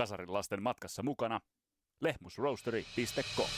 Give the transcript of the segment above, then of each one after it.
Kasarin lasten matkassa mukana lehmusroasteri.com.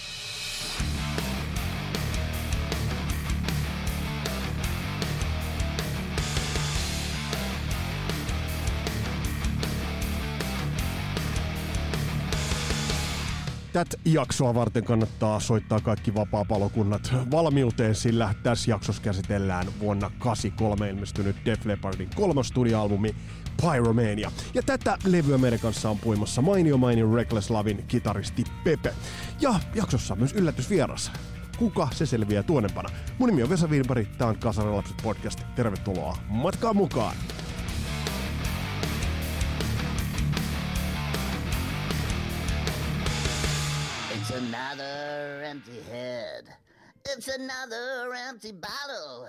Tätä jaksoa varten kannattaa soittaa kaikki vapaa-palokunnat valmiuteen, sillä tässä jaksossa käsitellään vuonna 83 ilmestynyt Def Leppardin kolmas studioalbumi Pyromania. Ja tätä levyä meidän kanssa on puimassa mainio mainio Reckless Lavin kitaristi Pepe. Ja jaksossa myös yllätysvieras. Kuka se selviää tuonempana? Mun nimi on Vesa Wienberg, tää on Kasarilapset podcast. Tervetuloa matkaan mukaan! It's another empty head. It's another empty bottle.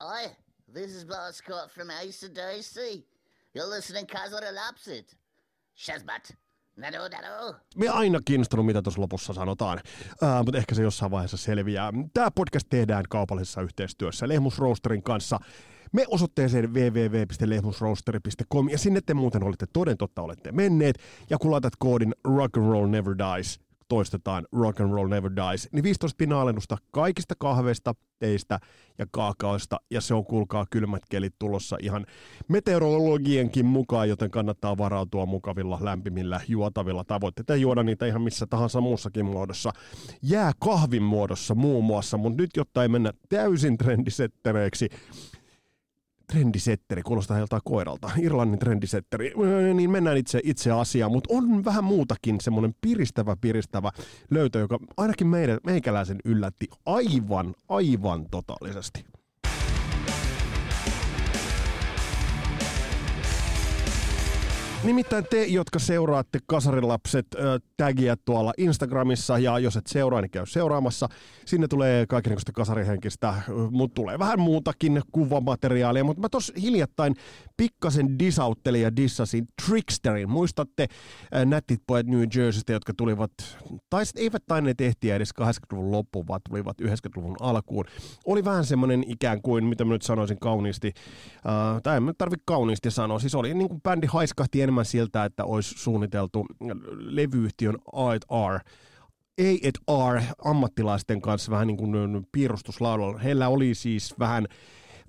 Hi, this is Blas Scott from ACDC. You're listening Kasari Lapsit. Shazbat. Nado, nado. Me aina kiinnostunut, mitä tuossa lopussa sanotaan, uh, mutta ehkä se jossain vaiheessa selviää. Tämä podcast tehdään kaupallisessa yhteistyössä Lehmus Roasterin kanssa. Me osoitteeseen www.lehmusroasteri.com ja sinne te muuten olette toden totta olette menneet. Ja kun laitat koodin Rock and Roll Never Dies, toistetaan Rock and Roll Never Dies, niin 15 pinnan alennusta kaikista kahveista, teistä ja kaakaoista, ja se on kuulkaa kylmät kelit tulossa ihan meteorologienkin mukaan, joten kannattaa varautua mukavilla, lämpimillä, juotavilla. Tavoitteita juoda niitä ihan missä tahansa muussakin muodossa. Jää kahvin muodossa muun muassa, mutta nyt jotta ei mennä täysin trendisettereiksi, trendisetteri, kuulostaa joltain koiralta, Irlannin trendisetteri, niin mennään itse, itse asiaan, mutta on vähän muutakin semmoinen piristävä, piristävä löytö, joka ainakin meidän, meikäläisen yllätti aivan, aivan totaalisesti. Nimittäin te, jotka seuraatte Kasarilapset äh, tagia tuolla Instagramissa, ja jos et seuraa, niin käy seuraamassa. Sinne tulee kaikenlaista kasarihenkistä, mutta tulee vähän muutakin kuvamateriaalia, mutta mä tos hiljattain pikkasen disauttelin ja dissasin Tricksterin. Muistatte äh, nättit pojat New Jerseystä, jotka tulivat, tai eivät tainneet ehtiä edes 80-luvun loppuun, vaan tulivat 90-luvun alkuun. Oli vähän semmoinen ikään kuin, mitä mä nyt sanoisin kauniisti, äh, tai en tarvitse kauniisti sanoa, siis oli niin kuin bändi haiskahti enemmän siltä, että olisi suunniteltu levyyhtiön A&R A&R ammattilaisten kanssa vähän niin kuin piirustuslaudalla. Heillä oli siis vähän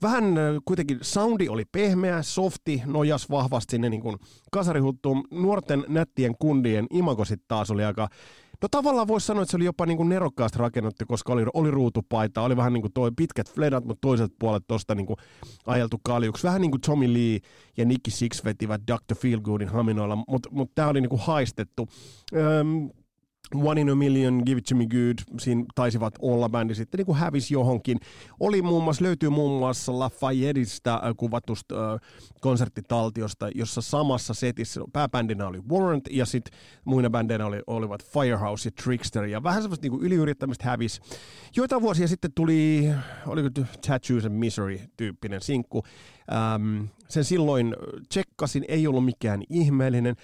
vähän kuitenkin soundi oli pehmeä, softi, nojas vahvasti sinne niin kuin kasarihuttuun. Nuorten nättien kundien imago sitten taas oli aika No tavallaan voisi sanoa, että se oli jopa niin kuin nerokkaasti rakennettu, koska oli, oli ruutupaita, oli vähän niin kuin toi pitkät fledat, mutta toiselta puolet tuosta niin ajeltu kaljuksi. Vähän niin kuin Tommy Lee ja Nicky Six vetivät Dr. Feelgoodin haminoilla, mutta mut tämä oli niin kuin haistettu. Öm, One in a Million, Give It To Me Good, siinä taisivat olla bändi sitten niin kuin hävisi johonkin. Oli muun muassa, löytyy muun muassa Lafayetteista kuvatusta äh, konserttitaltiosta, jossa samassa setissä pääbändinä oli Warrant ja sitten muina bändeinä oli, olivat Firehouse ja Trickster ja vähän semmoista niin yliyrittämistä hävisi. Joitain vuosia sitten tuli, oliko Tattoos and Misery tyyppinen sinkku. Ähm, sen silloin tsekkasin, ei ollut mikään ihmeellinen.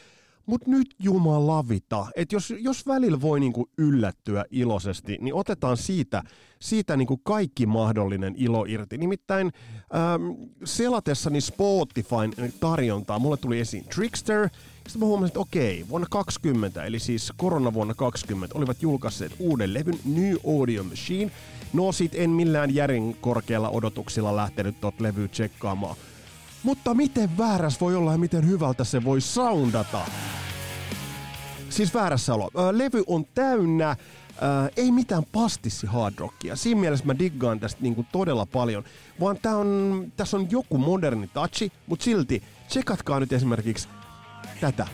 Mutta nyt jumalavita, että jos, jos välillä voi niinku yllättyä iloisesti, niin otetaan siitä, siitä niinku kaikki mahdollinen ilo irti. Nimittäin ähm, selatessani Spotifyn tarjontaa, mulle tuli esiin Trickster, sitten mä huomasin, että okei, vuonna 20, eli siis koronavuonna 20, olivat julkaisseet uuden levyn New Audio Machine. No sit en millään järin korkealla odotuksilla lähtenyt tot levyä tsekkaamaan. Mutta miten vääräs voi olla ja miten hyvältä se voi soundata? Siis väärässä olo. Levy on täynnä Äh, ei mitään pastissi hard rockia. Siinä mielessä mä diggaan tästä niinku todella paljon. Vaan tää on, tässä on joku moderni touchi, mutta silti tsekatkaa nyt esimerkiksi tätä.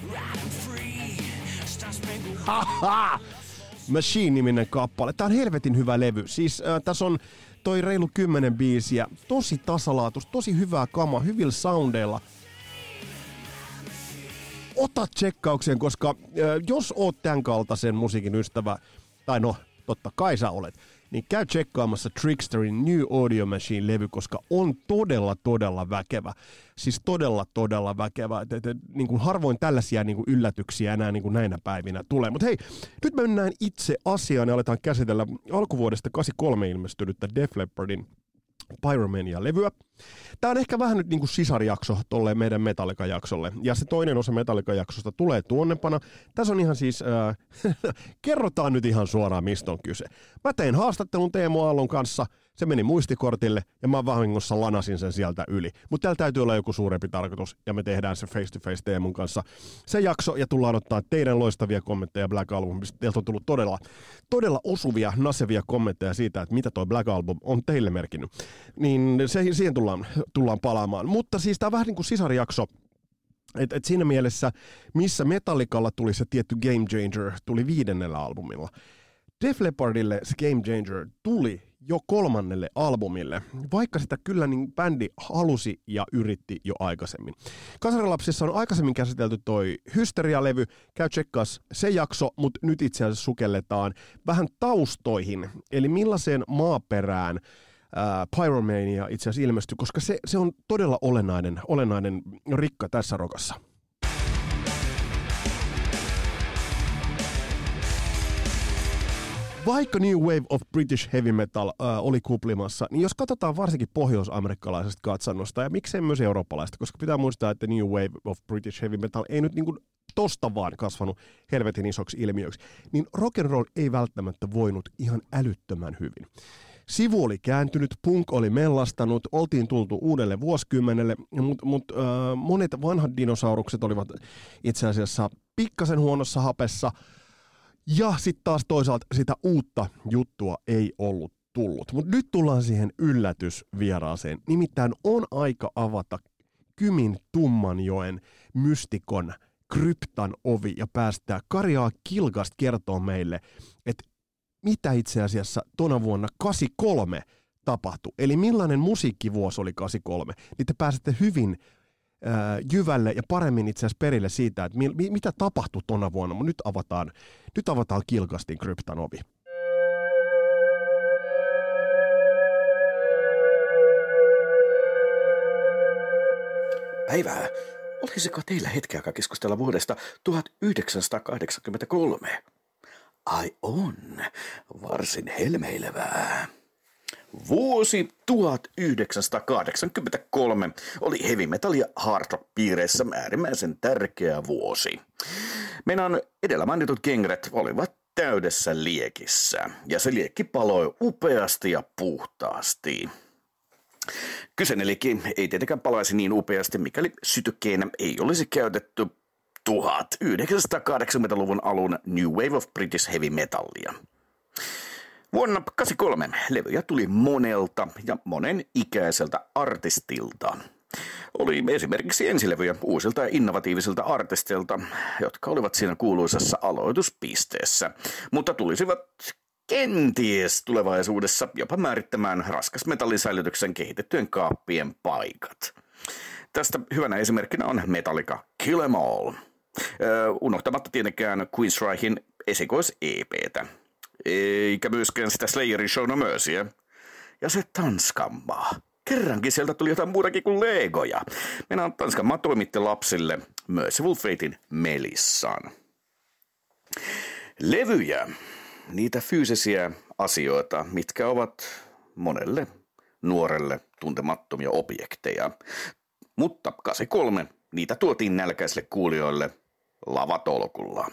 Haha! Machine-niminen kappale. Tää on helvetin hyvä levy. Siis äh, tässä on toi reilu kymmenen biisiä. Tosi tasalaatus, tosi hyvää kama, hyvillä soundeilla. Ota tsekkaukseen, koska äh, jos oot tämän kaltaisen musiikin ystävä, tai no, totta kai sä olet, niin käy tsekkaamassa Tricksterin New Audio Machine-levy, koska on todella, todella väkevä. Siis todella, todella väkevä. Et, et, et, niin kuin harvoin tällaisia niin kuin yllätyksiä enää niin kuin näinä päivinä tulee. Mutta hei, nyt mennään itse asiaan ja aletaan käsitellä alkuvuodesta 83 ilmestynyttä Def Leppardin Pyromania-levyä. Tämä on ehkä vähän nyt niin kuin sisarjakso tolleen meidän Metallica-jaksolle. Ja se toinen osa Metallica-jaksosta tulee tuonnepana. Tässä on ihan siis, äh, kerrotaan nyt ihan suoraan, mistä on kyse. Mä tein haastattelun Teemu Aallon kanssa – se meni muistikortille ja mä vahingossa lanasin sen sieltä yli. Mutta täällä täytyy olla joku suurempi tarkoitus ja me tehdään se face to face Teemun kanssa se jakso ja tullaan ottaa teidän loistavia kommentteja Black Albumista. Teiltä on tullut todella, todella osuvia, nasevia kommentteja siitä, että mitä toi Black Album on teille merkinnyt. Niin se, siihen tullaan, tullaan palaamaan. Mutta siis tää on vähän niin kuin sisarjakso, et, et siinä mielessä, missä Metallicalla tuli se tietty Game Changer, tuli viidennellä albumilla. Def Leppardille se Game Changer tuli jo kolmannelle albumille, vaikka sitä kyllä niin bändi halusi ja yritti jo aikaisemmin. Kasarilapsissa on aikaisemmin käsitelty toi Hysteria-levy, käy tsekkaas se jakso, mutta nyt itse asiassa sukelletaan vähän taustoihin, eli millaiseen maaperään ää, Pyromania itse asiassa ilmestyi, koska se, se on todella olennainen, olennainen rikka tässä rokassa. vaikka New Wave of British Heavy Metal äh, oli kuplimassa, niin jos katsotaan varsinkin pohjois-amerikkalaisesta katsannosta ja miksei myös eurooppalaista, koska pitää muistaa, että New Wave of British Heavy Metal ei nyt niin kuin tosta vaan kasvanut helvetin isoksi ilmiöksi, niin rock and roll ei välttämättä voinut ihan älyttömän hyvin. Sivu oli kääntynyt, punk oli mellastanut, oltiin tultu uudelle vuosikymmenelle, mutta mut, monet vanhat dinosaurukset olivat itse asiassa pikkasen huonossa hapessa – ja sitten taas toisaalta sitä uutta juttua ei ollut tullut. Mutta nyt tullaan siihen yllätysvieraaseen. Nimittäin on aika avata Kymin Tummanjoen mystikon kryptan ovi ja päästää Karjaa Kilgast kertoo meille, että mitä itse asiassa tuona vuonna 83 tapahtui. Eli millainen musiikkivuosi oli 83. Niin te pääsette hyvin jyvälle ja paremmin itse asiassa perille siitä, että mi, mi, mitä tapahtui tuona vuonna. Nyt avataan, nyt avataan Kilkastin kryptan ovi. Päivää. Olisiko teillä aikaa keskustella vuodesta 1983? Ai on. Varsin helmeilevää. Vuosi 1983 oli heavy metal ja hard rock piireissä äärimmäisen tärkeä vuosi. Meidän edellä mainitut gengret olivat täydessä liekissä, ja se liekki paloi upeasti ja puhtaasti. Kyseinen ei tietenkään palaisi niin upeasti, mikäli sytykkeenä ei olisi käytetty 1980-luvun alun New Wave of British Heavy Metallia. Vuonna 1983 levyjä tuli monelta ja monen ikäiseltä artistilta. Oli esimerkiksi ensilevyjä uusilta ja innovatiivisilta artisteilta, jotka olivat siinä kuuluisassa aloituspisteessä, mutta tulisivat kenties tulevaisuudessa jopa määrittämään raskasmetallisäilytyksen kehitettyjen kaappien paikat. Tästä hyvänä esimerkkinä on Metallica Kill Em All. Unohtamatta tietenkään Queensrychin esikois-EPtä eikä myöskään sitä Slayerin show no Mercyä. Ja se Tanskanmaa. Kerrankin sieltä tuli jotain muutakin kuin Legoja. Minä Tanskanmaa toimitti lapsille Merciful Fatein Melissan. Levyjä, niitä fyysisiä asioita, mitkä ovat monelle nuorelle tuntemattomia objekteja. Mutta 83 niitä tuotiin nälkäisille kuulijoille lavatolkulla.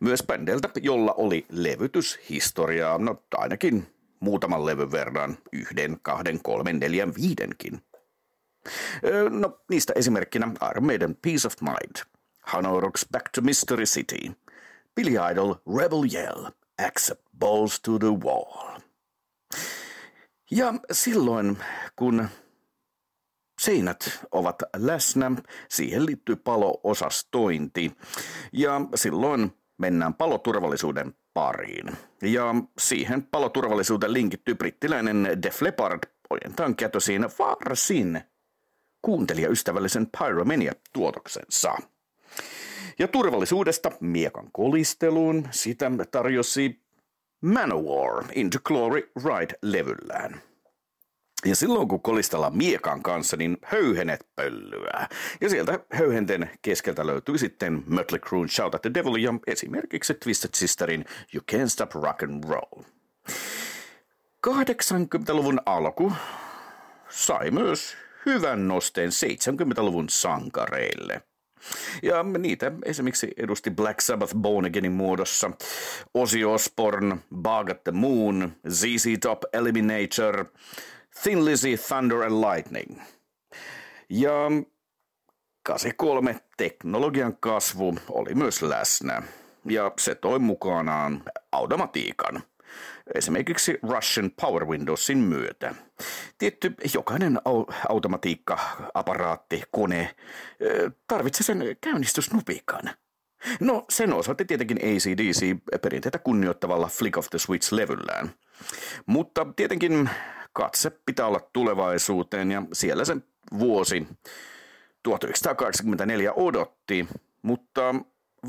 Myös bändeltä, jolla oli levytyshistoriaa, no ainakin muutaman levyn verran, yhden, kahden, kolmen, neljän, viidenkin. No niistä esimerkkinä Iron Maiden Peace of Mind, Hanoi Rocks Back to Mystery City, Billy Idol Rebel Yell, Accept Balls to the Wall. Ja silloin, kun seinät ovat läsnä, siihen liittyy palo-osastointi ja silloin mennään paloturvallisuuden pariin. Ja siihen paloturvallisuuteen linkittyy brittiläinen Def Leppard ojentaan kätösiin varsin kuuntelijaystävällisen Pyromania-tuotoksensa. Ja turvallisuudesta miekan kolisteluun sitä tarjosi Manowar Into Glory Ride-levyllään. Ja silloin kun kolistellaan miekan kanssa, niin höyhenet pöllyää. Ja sieltä höyhenten keskeltä löytyy sitten Mötley Crue Shout at the Devil ja esimerkiksi Twisted Sisterin You Can't Stop Rock and Roll. 80-luvun alku sai myös hyvän nosteen 70-luvun sankareille. Ja niitä esimerkiksi edusti Black Sabbath Born Againin muodossa Ozzy Osbourne, Bug at the Moon, ZZ Top Eliminator, Thin Lizzy Thunder and Lightning. Ja 83 teknologian kasvu oli myös läsnä ja se toi mukanaan automatiikan – esimerkiksi Russian Power Windowsin myötä. Tietty jokainen automatiikka, aparaatti, kone tarvitsee sen käynnistysnupikan. No, sen osoitti tietenkin ACDC perinteitä kunnioittavalla Flick of the Switch-levyllään. Mutta tietenkin katse pitää olla tulevaisuuteen ja siellä se vuosi 1984 odotti, mutta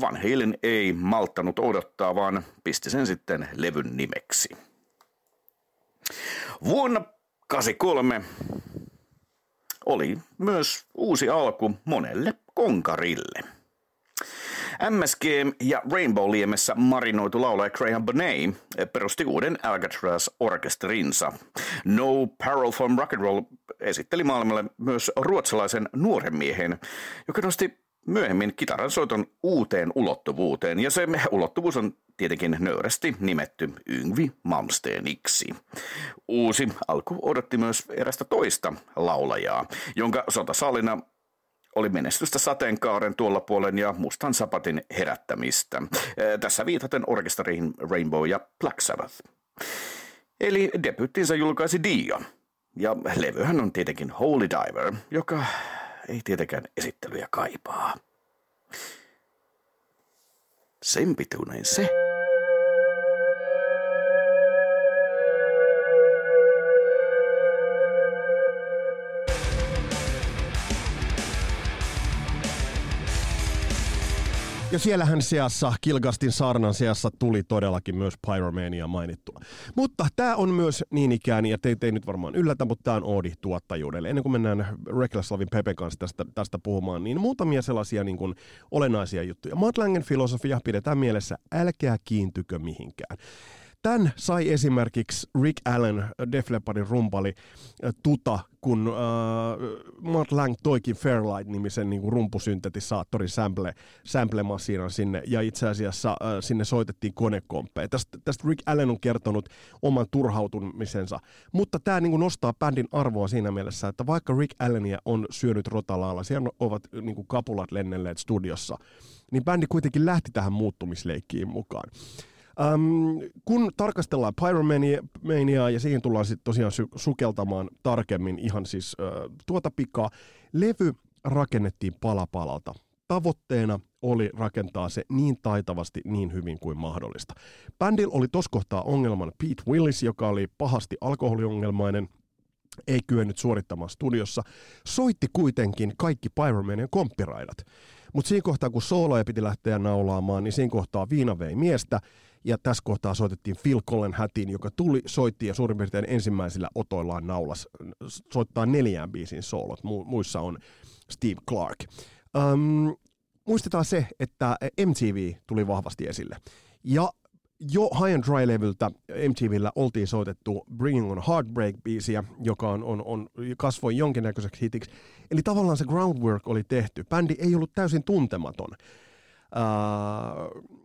Van Halen ei malttanut odottaa, vaan pisti sen sitten levyn nimeksi. Vuonna 83 oli myös uusi alku monelle konkarille. MSG ja Rainbow-liemessä marinoitu laulaja Graham Bonet perusti uuden Alcatraz-orkesterinsa. No Parallel from Rock and Roll esitteli maailmalle myös ruotsalaisen nuoren miehen, joka nosti myöhemmin kitaran soiton uuteen ulottuvuuteen, ja se ulottuvuus on tietenkin nöyrästi nimetty Yngvi Malmsteeniksi. Uusi alku odotti myös erästä toista laulajaa, jonka sotasalina oli menestystä sateenkaaren tuolla puolen ja mustan sapatin herättämistä. Tässä viitaten orkesteriin Rainbow ja Black Sabbath. Eli debyttinsä julkaisi Dio. Ja levyhän on tietenkin Holy Diver, joka ei tietenkään esittelyjä kaipaa. Sen se. Ja siellähän seassa, Kilgastin saarnan seassa tuli todellakin myös Pyromania mainittua. Mutta tämä on myös niin ikään, ja teitä ei nyt varmaan yllätä, mutta tämä on Oodi tuottajuudelle. Ennen kuin mennään Reckless Lovin Pepe kanssa tästä, tästä puhumaan, niin muutamia sellaisia niin kuin olennaisia juttuja. Matt Langen filosofia pidetään mielessä, älkää kiintykö mihinkään. Tämän sai esimerkiksi Rick Allen, Def Leppardin rumpali, äh, tuta, kun äh, Matt Lang toikin Fairlight-nimisen niin rumpusyntetisaattorin sample, sample-masiinan sinne, ja itse asiassa äh, sinne soitettiin konekomppeja. Tästä, tästä Rick Allen on kertonut oman turhautumisensa, mutta tämä niin nostaa bändin arvoa siinä mielessä, että vaikka Rick Allenia on syönyt rotalaalla, siellä ovat niin kuin kapulat lennelleet studiossa, niin bändi kuitenkin lähti tähän muuttumisleikkiin mukaan. Um, kun tarkastellaan Pyromaniaa ja siihen tullaan sitten tosiaan sy- sukeltamaan tarkemmin ihan siis uh, tuota pikaa, levy rakennettiin pala palalta. Tavoitteena oli rakentaa se niin taitavasti, niin hyvin kuin mahdollista. Bändillä oli tos kohtaa ongelman Pete Willis, joka oli pahasti alkoholiongelmainen, ei kyennyt suorittamaan studiossa, soitti kuitenkin kaikki Pyromanian komppiraidat. Mutta siinä kohtaa, kun sooloja piti lähteä naulaamaan, niin siinä kohtaa viina vei miestä, ja tässä kohtaa soitettiin Phil Collen hätiin, joka tuli, soitti ja suurin piirtein ensimmäisillä otoillaan naulas. Soittaa neljään biisin soolot, Mu- muissa on Steve Clark. Um, muistetaan se, että MTV tuli vahvasti esille. Ja jo High and Dry-levyltä MTVllä oltiin soitettu Bringing on Heartbreak-biisiä, joka on, on, on, kasvoi jonkinnäköiseksi hitiksi. Eli tavallaan se groundwork oli tehty. Bändi ei ollut täysin tuntematon. Uh,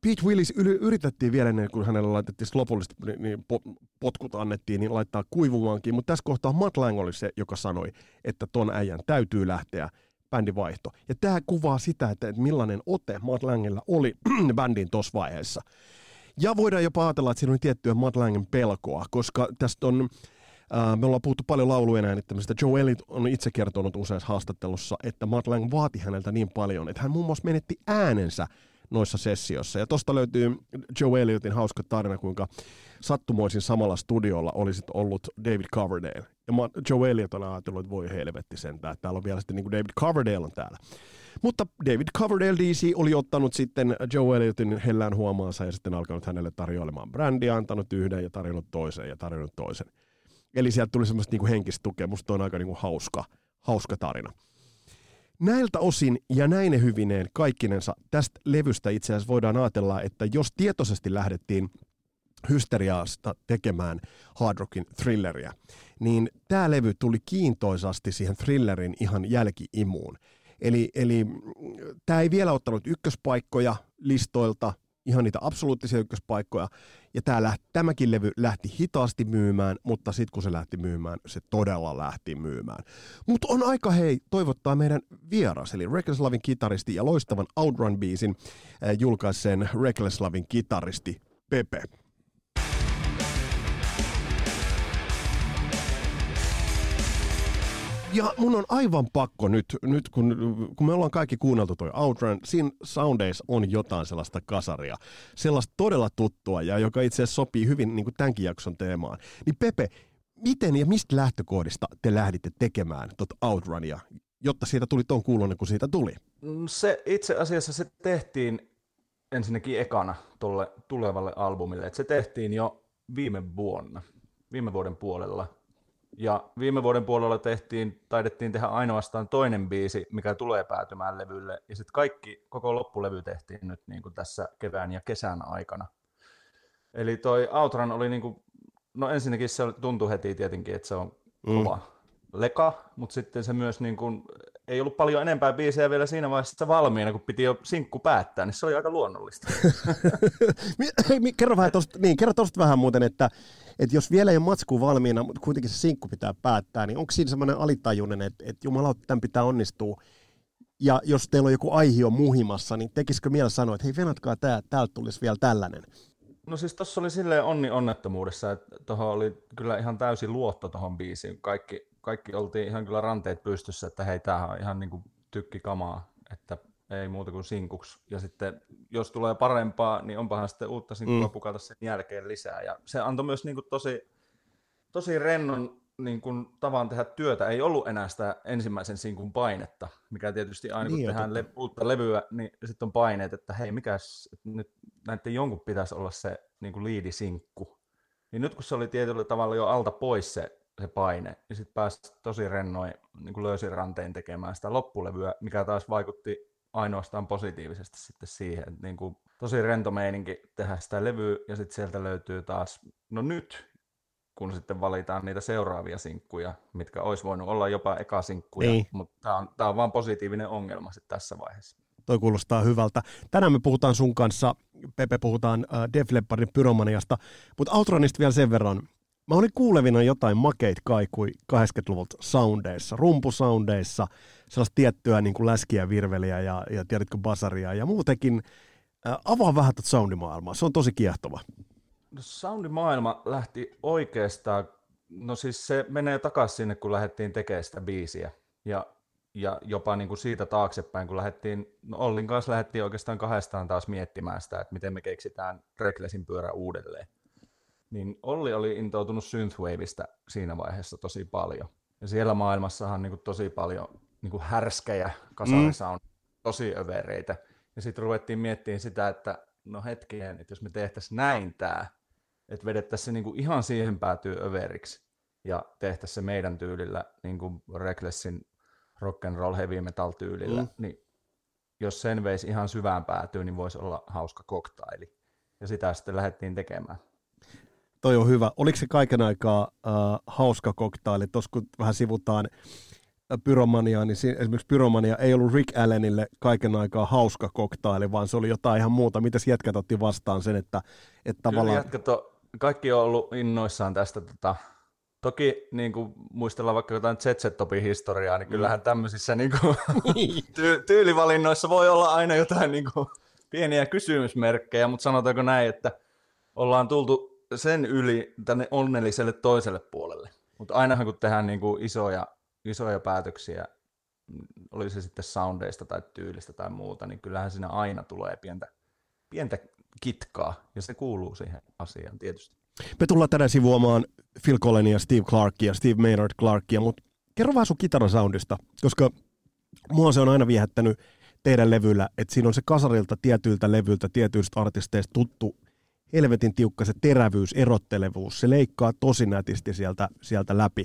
Pete Willis yritettiin vielä ennen kuin hänelle laitettiin lopullisesti, niin, niin potkut annettiin, niin laittaa kuivumaankin, mutta tässä kohtaa Matt Lang oli se, joka sanoi, että ton äijän täytyy lähteä bändivaihto. Ja tämä kuvaa sitä, että, millainen ote Matt Langilla oli bändin tuossa vaiheessa. Ja voidaan jopa ajatella, että siinä oli tiettyä Matt Langen pelkoa, koska tästä on, me ollaan puhuttu paljon laulujen äänittämisestä. Joe Elliot on itse kertonut useassa haastattelussa, että Matt Lang vaati häneltä niin paljon, että hän muun muassa menetti äänensä noissa sessioissa. Ja tosta löytyy Joe Elliotin hauska tarina, kuinka sattumoisin samalla studiolla olisi ollut David Coverdale. Ja mä, Joe Elliot on ajatellut, että voi helvetti sentään, että täällä on vielä sitten niin kuin David Coverdale on täällä. Mutta David Coverdale DC oli ottanut sitten Joe Elliotin hellään huomaansa ja sitten alkanut hänelle tarjoilemaan brändiä, antanut yhden ja tarjonnut toisen ja tarjonnut toisen. Eli sieltä tuli semmoista niin kuin henkistä tukea. Musta on aika niin kuin hauska, hauska tarina. Näiltä osin ja näin hyvineen kaikkinensa tästä levystä itse asiassa voidaan ajatella, että jos tietoisesti lähdettiin hysteriaasta tekemään hard rockin thrilleriä, niin tämä levy tuli kiintoisasti siihen thrillerin ihan jälkiimuun. Eli, eli tämä ei vielä ottanut ykköspaikkoja listoilta, ihan niitä absoluuttisia ykköspaikkoja, ja tää lähti, tämäkin levy lähti hitaasti myymään, mutta sitten kun se lähti myymään, se todella lähti myymään. Mutta on aika hei toivottaa meidän vieras, eli Reckless Lovin kitaristi ja loistavan Outrun-biisin äh, julkaisseen Reckless Lovin kitaristi Pepe. Ja mun on aivan pakko nyt, nyt kun, kun me ollaan kaikki kuunneltu toi Outrun, siinä soundeissa on jotain sellaista kasaria, sellaista todella tuttua ja joka itse asiassa sopii hyvin niin kuin tämänkin jakson teemaan. Niin Pepe, miten ja mistä lähtökohdista te lähditte tekemään tuota Outrunia, jotta siitä tuli ton kuulonen, kun siitä tuli? Mm, se itse asiassa se tehtiin ensinnäkin ekana tuolle tulevalle albumille, että se tehtiin jo viime vuonna, viime vuoden puolella ja viime vuoden puolella tehtiin, taidettiin tehdä ainoastaan toinen biisi, mikä tulee päätymään levylle. Ja sitten kaikki, koko loppulevy tehtiin nyt niin kuin tässä kevään ja kesän aikana. Eli toi Outran oli niin kuin, no ensinnäkin se tuntui heti tietenkin, että se on mm. kova mm. leka, mutta sitten se myös niin kuin, ei ollut paljon enempää biisejä vielä siinä vaiheessa valmiina, kun piti jo sinkku päättää, niin se oli aika luonnollista. kerro vähän tosta, niin, kerro tosta vähän muuten, että että jos vielä ei ole matsku valmiina, mutta kuitenkin se sinkku pitää päättää, niin onko siinä semmoinen alitajuinen, että, että jumala, tämän pitää onnistua, ja jos teillä on joku aihio muhimassa, niin tekisikö mielessä sanoa, että hei venatkaa tämä, täältä tulisi vielä tällainen? No siis tuossa oli silleen onni onnettomuudessa, että tuohon oli kyllä ihan täysin luotto tuohon biisiin. Kaikki, kaikki oltiin ihan kyllä ranteet pystyssä, että hei, tämähän on ihan niin kuin tykkikamaa, että ei muuta kuin sinkuksi. Ja sitten jos tulee parempaa, niin onpahan sitten uutta sinkkua mm. pukata sen jälkeen lisää. Ja se antoi myös niin kuin tosi, tosi rennon niin kuin, tavan tehdä työtä. Ei ollut enää sitä ensimmäisen sinkun painetta, mikä tietysti aina kun niin, tehdään le- uutta levyä, niin sitten on paineet, että hei, mikäs, nyt näiden jonkun pitäisi olla se niin kuin liidisinkku. Niin nyt kun se oli tietyllä tavalla jo alta pois se, se paine, niin sitten pääsi tosi rennoin niin kuin löysin rantein tekemään sitä loppulevyä, mikä taas vaikutti ainoastaan positiivisesti sitten siihen. Että niin kuin, tosi rento meininki tehdä sitä levyä ja sitten sieltä löytyy taas, no nyt kun sitten valitaan niitä seuraavia sinkkuja, mitkä olisi voinut olla jopa eka sinkkuja, niin. mutta tämä on, tää on vaan positiivinen ongelma sitten tässä vaiheessa. Toi kuulostaa hyvältä. Tänään me puhutaan sun kanssa, Pepe, puhutaan äh, Def Leppardin pyromaniasta, mutta Outronista vielä sen verran. Mä olin kuulevina jotain makeit kaikui 80-luvulta soundeissa, rumpusoundeissa, sellaista tiettyä niin kuin läskiä, virveliä ja, ja tiedätkö basaria ja muutenkin. Äh, avaa vähän tuota soundimaailmaa, se on tosi kiehtova. No, soundimaailma lähti oikeastaan, no siis se menee takaisin sinne, kun lähdettiin tekemään sitä biisiä. Ja, ja jopa niin kuin siitä taaksepäin, kun lähdettiin, no Ollin kanssa lähdettiin oikeastaan kahdestaan taas miettimään sitä, että miten me keksitään Reklesin pyörä uudelleen. Niin Olli oli intoutunut Synthwaveista siinä vaiheessa tosi paljon. Ja siellä maailmassahan niin kuin tosi paljon niin kuin härskejä kasarissa mm. on tosi övereitä. Ja sitten ruvettiin miettimään sitä, että no hetkeen, että jos me tehtäisiin näin tämä, että vedettäisiin se niin kuin ihan siihen päätyy överiksi ja tehtäisiin se meidän tyylillä, niin kuin Recklessin rock and roll heavy metal tyylillä, mm. niin jos sen veisi ihan syvään päätyy, niin voisi olla hauska koktaili. Ja sitä sitten lähdettiin tekemään. Toi on hyvä. Oliko se kaiken aikaa äh, hauska koktaili? Tuossa kun vähän sivutaan pyromaniaa, niin esimerkiksi pyromania ei ollut Rick Allenille kaiken aikaa hauska koktaili, vaan se oli jotain ihan muuta. Mitäs jätkät otti vastaan sen, että, että Kyllä tavallaan... jätkät on, kaikki on ollut innoissaan tästä. Tota, toki niin kuin muistellaan vaikka jotain Zetsetopin historiaa, niin kyllähän tämmöisissä niin kuin, ty- tyylivalinnoissa voi olla aina jotain niin kuin, pieniä kysymysmerkkejä, mutta sanotaanko näin, että ollaan tultu sen yli tänne onnelliselle toiselle puolelle. Mutta ainahan kun tehdään niin kuin isoja isoja päätöksiä, oli se sitten soundeista tai tyylistä tai muuta, niin kyllähän siinä aina tulee pientä, pientä kitkaa, ja se kuuluu siihen asiaan tietysti. Me tullaan tänään sivuamaan Phil Collenia, Steve Clarkia, Steve Maynard Clarkia, mutta kerro vähän sun kitaran soundista, koska mua se on aina viehättänyt teidän levyllä, että siinä on se kasarilta tietyiltä levyiltä, tietyistä artisteista tuttu helvetin tiukka se terävyys, erottelevuus, se leikkaa tosi nätisti sieltä, sieltä läpi.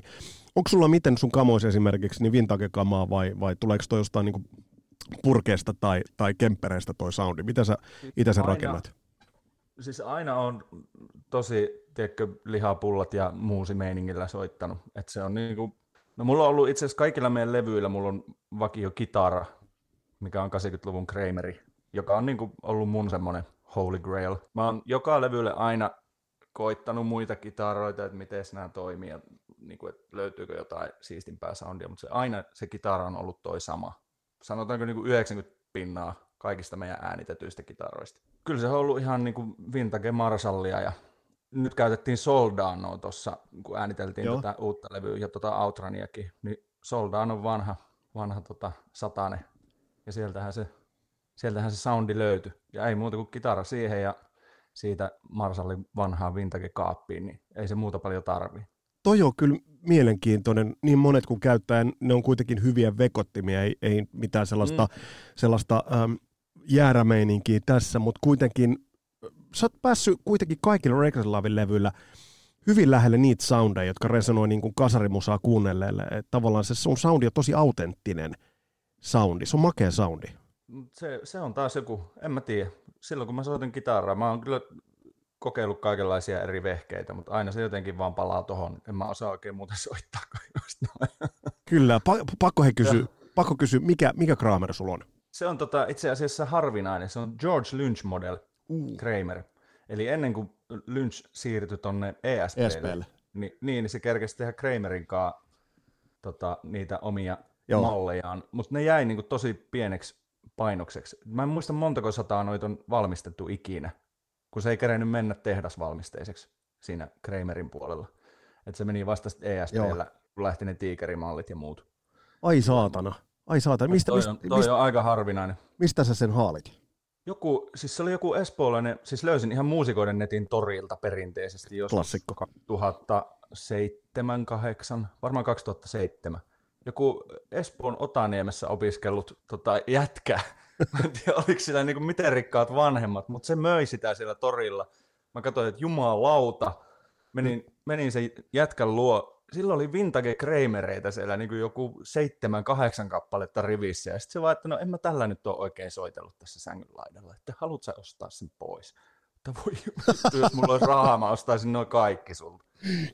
Onko sulla miten sun kamois esimerkiksi niin vintage-kamaa vai, vai tuleeko toi jostain niin purkeesta tai, tai kemppereistä toi soundi? Miten sä itse sen rakennat? siis aina on tosi, tiedätkö, lihapullat ja muusimeiningillä soittanut. Et se on niinku, no mulla on ollut itse asiassa kaikilla meidän levyillä, mulla on vakio kitara, mikä on 80-luvun Krameri, joka on niinku ollut mun semmonen holy grail. Mä oon joka levylle aina koittanut muita kitaroita, että miten nämä toimii ja niin kuin, että löytyykö jotain siistimpää soundia, mutta se, aina se kitara on ollut toi sama. Sanotaanko niin kuin 90 pinnaa kaikista meidän äänitetyistä kitaroista. Kyllä se on ollut ihan niin kuin vintage Marshallia ja nyt käytettiin Soldanoa tuossa, kun ääniteltiin Joo. tätä uutta levyä ja tuota Outraniakin, niin Soldano on vanha, vanha tota, satane ja sieltähän se, sieltähän se soundi löytyi. Ja ei muuta kuin kitara siihen ja siitä Marshallin vanhaan vintage-kaappiin, niin ei se muuta paljon tarvii. Toi on kyllä mielenkiintoinen. Niin monet kun käyttää, ne on kuitenkin hyviä vekottimia, ei, ei mitään sellaista, mm. sellaista äm, jäärämeininkiä tässä, mutta kuitenkin sä oot päässyt kuitenkin kaikilla Reckless Lavin levyillä hyvin lähelle niitä soundeja, jotka resonoi niin kuin kasarimusaa kuunnelleelle. Et tavallaan se sun soundi on tosi autenttinen soundi. Se on makea soundi. Se, se on taas joku, en mä tiedä. Silloin kun mä soitan kitaraa, mä oon kyllä kokeillut kaikenlaisia eri vehkeitä, mutta aina se jotenkin vaan palaa tohon. En mä osaa oikein muuten soittaa kuin just noin. Kyllä, pa- pakko he kysyä, pakko kysyä mikä, mikä Kramer sulla on? Se on tota, itse asiassa harvinainen. Se on George Lynch Model Uh. Kramer. Eli ennen kuin Lynch siirtyi tonne ESPlle, ESPlle. Niin, niin, niin se kerkesi tehdä Kramerin kanssa tota, niitä omia. Joo. mallejaan, mutta ne jäi niinku tosi pieneksi painokseksi. Mä en muista montako sataa noita on valmistettu ikinä, kun se ei kerennyt mennä tehdasvalmisteiseksi siinä Kramerin puolella. Et se meni vasta ESPllä, kun lähti ne tiikerimallit ja muut. Ai saatana. Ai saatana. Mistä, toi mistä, on, toi mistä, on aika harvinainen. mistä sä sen haalit? Joku, siis se oli joku espoolainen, siis löysin ihan muusikoiden netin torilta perinteisesti joskus Klassikko. 2007, 8, varmaan 2007. Joku Espoon Otaniemessä opiskellut tota, jätkä, en tiedä oliko sillä niinku miten rikkaat vanhemmat, mutta se möi sitä siellä torilla. Mä katsoin, että jumalauta, menin, menin sen jätkän luo, silloin oli vintage Kramereita siellä, niin kuin joku seitsemän, kahdeksan kappaletta rivissä, ja sitten se vaan, että no en mä tällä nyt ole oikein soitellut tässä sängyn laidalla, että haluat sä ostaa sen pois? Että voi vittu, jos mulla olisi rahaa, mä ostaisin noin kaikki sulta.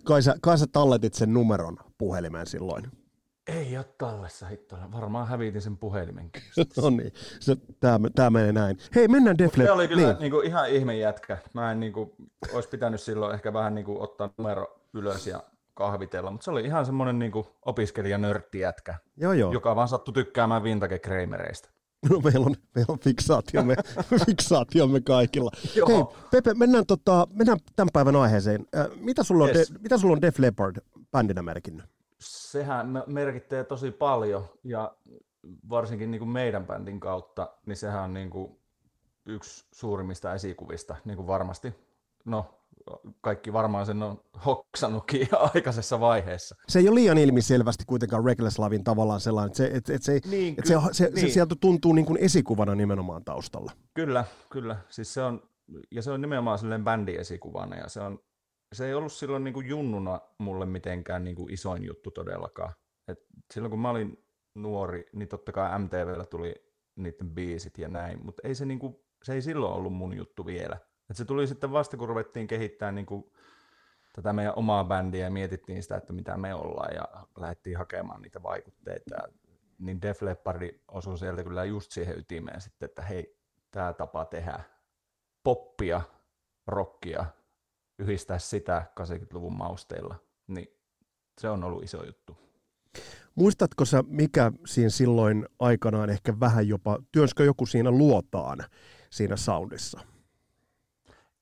Kai sä, kai sä talletit sen numeron puhelimeen silloin. Ei ole tallessa hittoilla, varmaan hävitin sen puhelimenkin. no niin, se, tää, tää menee näin. Hei, mennään Def Se oli kyllä niin. niin. Niin ihan ihme jätkä. Mä en niin kuin, olisi pitänyt silloin ehkä vähän niin kuin, ottaa numero ylös ja kahvitella, mutta se oli ihan semmoinen niin kuin, opiskelija-nörtti jätkä, Joo, joo. joka vaan sattui tykkäämään vintage Kramereista. No, meillä on, meillä on fiksaatiomme, fiksaatiomme kaikilla. Joo. Hei, Pepe, mennään, tota, mennään tämän päivän aiheeseen. Äh, mitä, sulla on Yes. de, mitä sulla on Def Leppard bändinä merkinnyt? Sehän me- merkittää tosi paljon ja varsinkin niin kuin meidän bändin kautta, niin sehän on niin kuin yksi suurimmista esikuvista, niin kuin varmasti. No, kaikki varmaan sen on hoksannutkin aikaisessa vaiheessa. Se ei ole liian ilmiselvästi kuitenkaan Reckless Lavin tavallaan sellainen, että se, et, et se, Niin, et se, se, se niin. sieltä tuntuu niin kuin esikuvana nimenomaan taustalla. Kyllä, kyllä. Siis se on, ja se on nimenomaan silleen bändiesikuvana ja se on, se ei ollut silloin niin kuin junnuna mulle mitenkään niin kuin isoin juttu todellakaan. Et silloin kun mä olin nuori, niin totta kai MTVllä tuli niiden biisit ja näin, mutta ei se, niin kuin, se ei silloin ollut mun juttu vielä. Et se tuli sitten vasta, kun ruvettiin kehittämään niin kuin tätä meidän omaa bändiä ja mietittiin sitä, että mitä me ollaan ja lähdettiin hakemaan niitä vaikutteita. Niin Def Leppardi osui sieltä kyllä just siihen ytimeen sitten, että hei, tämä tapa tehdä poppia, rockia, yhdistää sitä 80-luvun mausteilla, niin se on ollut iso juttu. Muistatko sä, mikä siinä silloin aikanaan ehkä vähän jopa, työnskö joku siinä luotaan siinä soundissa?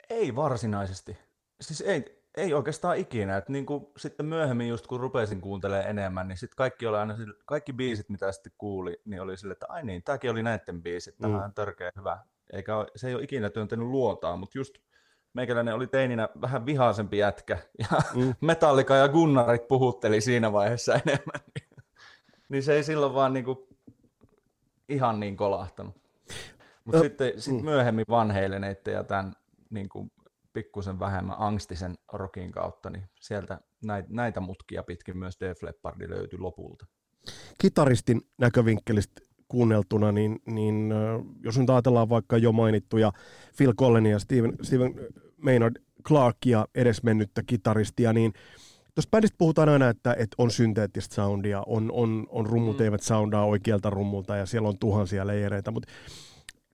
Ei varsinaisesti. Siis ei, ei oikeastaan ikinä. Et niin kuin sitten myöhemmin, just kun rupesin kuuntelemaan enemmän, niin sitten kaikki, oli aina, sille- kaikki biisit, mitä sitten kuuli, niin oli sille, että ai niin, tämäkin oli näiden biisit, tämä Mm. on törkeä hyvä. Eikä se ei ole ikinä työntänyt luotaa, mutta just meikäläinen oli teininä vähän vihaisempi jätkä, ja Mm. Metallika ja Gunnarit puhutteli siinä vaiheessa enemmän. niin se ei silloin vaan niinku ihan niin kolahtanut. Mutta Ö, sitten sit mm. myöhemmin vanheileneiden ja tämän niin kuin pikkusen vähemmän angstisen rokin kautta, niin sieltä näitä, näitä mutkia pitkin myös Def Leppardi löytyi lopulta. Kitaristin näkövinkkelistä kuunneltuna, niin, niin jos nyt ajatellaan vaikka jo mainittuja Phil Collins ja Steven, Steven Maynard Clarkia, edesmennyttä kitaristia, niin Tuosta bändistä puhutaan aina, että, että on synteettistä soundia, on, on, on rummut mm. eivät soundaa oikealta rummulta ja siellä on tuhansia leijereitä, mutta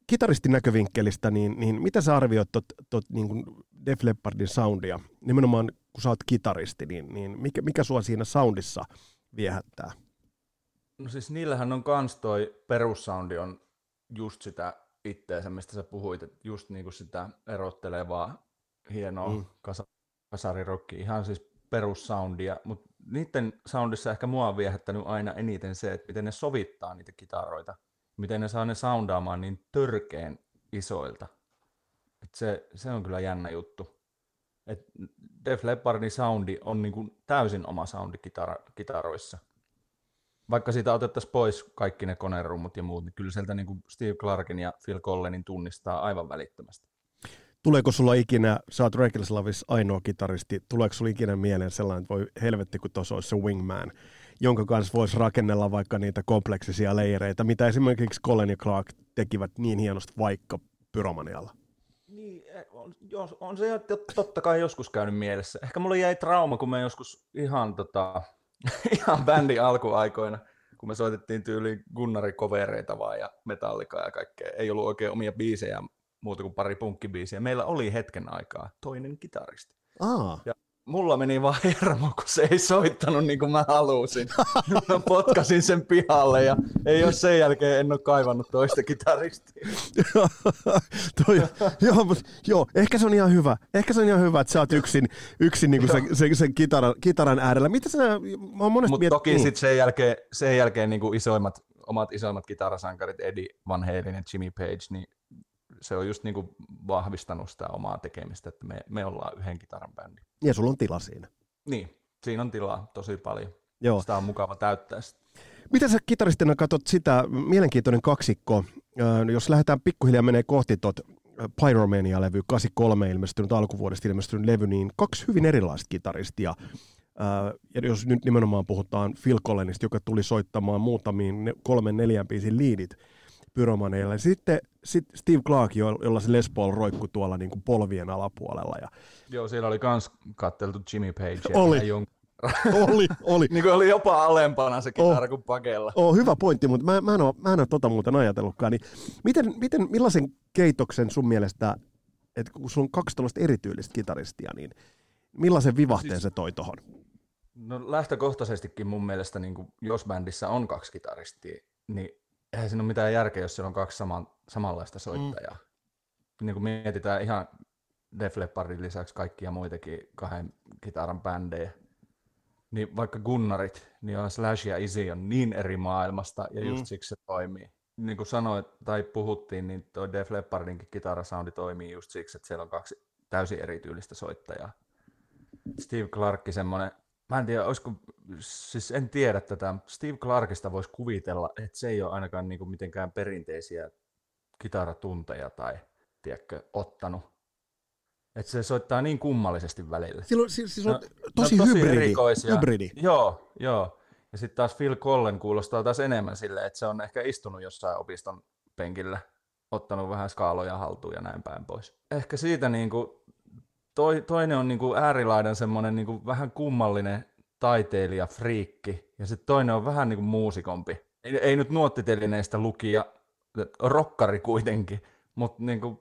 kitaristin näkövinkkelistä, niin, niin mitä sä arvioit tot, tot, niin kuin Def Leppardin soundia? Nimenomaan kun sä oot kitaristi, niin, niin mikä, mikä sua siinä soundissa viehättää? No siis niillähän on kans toi perussoundi on just sitä itteensä, mistä sä puhuit, että just niinku sitä erottelevaa, hienoa mm. kasarirokki, ihan siis perussoundia, mutta niiden soundissa ehkä mua on viehättänyt aina eniten se, että miten ne sovittaa niitä kitaroita, miten ne saa ne soundaamaan niin törkeen isoilta. Et se, se on kyllä jännä juttu. Et Def Leppardin soundi on niinku täysin oma soundi kitara, kitaroissa. Vaikka siitä otettaisiin pois kaikki ne konerummut ja muut, niin kyllä sieltä niinku Steve Clarkin ja Phil Collenin tunnistaa aivan välittömästi. Tuleeko sulla ikinä, sä oot Loves ainoa kitaristi, tuleeko sulla ikinä mieleen sellainen, että voi helvetti, kun tuossa olisi se wingman, jonka kanssa voisi rakennella vaikka niitä kompleksisia leireitä, mitä esimerkiksi Colin ja Clark tekivät niin hienosti vaikka Pyromanialla? Niin, e, on, on se totta kai joskus käynyt mielessä. Ehkä mulla jäi trauma, kun me joskus ihan, tota, ihan bändin alkuaikoina, kun me soitettiin tyyliin Gunnari-kovereita vaan ja metallikaa ja kaikkea. Ei ollut oikein omia biisejä muuta kuin pari punkkibiisiä. Meillä oli hetken aikaa toinen kitaristi. Aa. Ja mulla meni vaan hermo, kun se ei soittanut niin kuin mä halusin. mä potkasin sen pihalle ja ei ole sen jälkeen en ole kaivannut toista kitaristia. Toi, joo, mutta, joo, ehkä se on ihan hyvä. Ehkä se on ihan hyvä, että sä oot yksin, yksin niin kuin sen, sen, sen kitaran, kitaran äärellä. Mitä sä, mä Mutta miet... toki niin. sitten sen jälkeen, sen jälkeen niin kuin isoimmat, omat isoimmat kitarasankarit, Eddie Van Halen ja Jimmy Page, niin se on just niin kuin vahvistanut sitä omaa tekemistä, että me, me ollaan yhden kitaran bändi. Ja sulla on tila siinä. Niin, siinä on tilaa tosi paljon. Joo. Sitä on mukava täyttää sitä. Miten sä kitaristina katsot sitä, mielenkiintoinen kaksikko, jos lähdetään pikkuhiljaa menee kohti tuot Pyromania-levy, 83 ilmestynyt alkuvuodesta ilmestynyt levy, niin kaksi hyvin erilaista kitaristia. Ja jos nyt nimenomaan puhutaan Phil Collinista, joka tuli soittamaan muutamiin kolmen neljän biisin liidit pyromaneille. Sitten sit Steve Clark, jolla se Les Paul roikkui tuolla niin kuin polvien alapuolella. Ja... Joo, siellä oli kans katteltu Jimmy Page. Oli. Jon... oli, oli. niin kuin oli jopa alempana se kitara oh, kuin pakella. Oh, hyvä pointti, mutta mä, mä, en ole, mä en ole tota muuten ajatellutkaan. Niin miten, miten, millaisen keitoksen sun mielestä, että kun sulla on kaksi tällaista erityylistä kitaristia, niin millaisen vivahteen siis, se toi tohon? No lähtökohtaisestikin mun mielestä, niin kuin, jos bändissä on kaksi kitaristia, niin eihän siinä ole mitään järkeä, jos siellä on kaksi saman, samanlaista soittajaa. Mm. Niin kuin mietitään ihan Def Leppardin lisäksi kaikkia muitakin kahden kitaran bändejä, niin vaikka Gunnarit, niin on Slash ja Izzy on niin eri maailmasta, ja just mm. siksi se toimii. Niin kuin sanoit tai puhuttiin, niin tuo Def Leppardinkin kitarasoundi toimii just siksi, että siellä on kaksi täysin erityylistä soittajaa. Steve Clarkki semmoinen Mä en tiedä, olisiko, siis en tiedä tätä. Steve Clarkista voisi kuvitella, että se ei ole ainakaan niin kuin mitenkään perinteisiä kitaratunteja tai, tiedätkö, ottanut. Että se soittaa niin kummallisesti välillä. Silloin, siis, siis on no, tosi, tosi hybridi. Erikoisia. hybridi. Joo, joo. Ja sitten taas Phil Collen kuulostaa taas enemmän silleen, että se on ehkä istunut jossain opiston penkillä, ottanut vähän skaaloja haltuun ja näin päin pois. Ehkä siitä niin kuin toi, toinen on niinku äärilaidan semmoinen niinku vähän kummallinen taiteilija, friikki, ja sitten toinen on vähän niinku muusikompi. Ei, ei nyt nuottitelineistä lukija, rokkari kuitenkin, mutta niinku,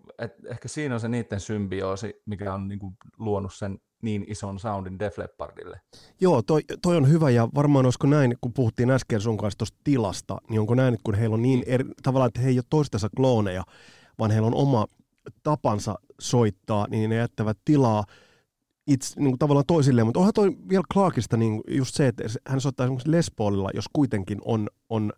ehkä siinä on se niiden symbioosi, mikä on niinku luonut sen niin ison soundin Def Leppardille. Joo, toi, toi on hyvä ja varmaan olisiko näin, kun puhuttiin äsken sun kanssa tuosta tilasta, niin onko näin, että kun heillä on niin eri, tavallaan, että he ei ole toistensa klooneja, vaan heillä on oma tapansa soittaa, niin ne jättävät tilaa itse, niin kuin tavallaan toisilleen, mutta onhan toi vielä Clarkista niin just se, että hän soittaa esimerkiksi Les Paulilla, jos kuitenkin on, on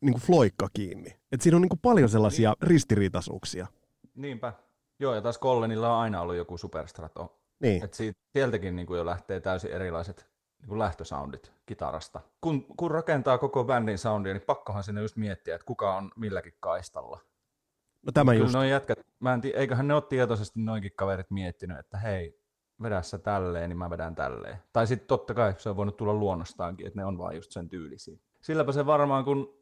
niin kuin floikka kiinni. Et siinä on niin kuin paljon sellaisia niin. ristiriitaisuuksia. Niinpä. Joo, ja taas Collenilla on aina ollut joku superstrato. Niin. Et siitä, sieltäkin niin kuin jo lähtee täysin erilaiset niin kuin lähtösoundit kitarasta. Kun, kun rakentaa koko bändin soundia, niin pakkohan sinne just miettiä, että kuka on milläkin kaistalla. No tämä just. Noi jätkät, mä en tii, eiköhän ne ole tietoisesti noinkin kaverit miettinyt, että hei, vedä sä tälleen, niin mä vedän tälleen. Tai sitten totta kai se on voinut tulla luonnostaankin, että ne on vaan just sen tyylisiä. Silläpä se varmaan, kun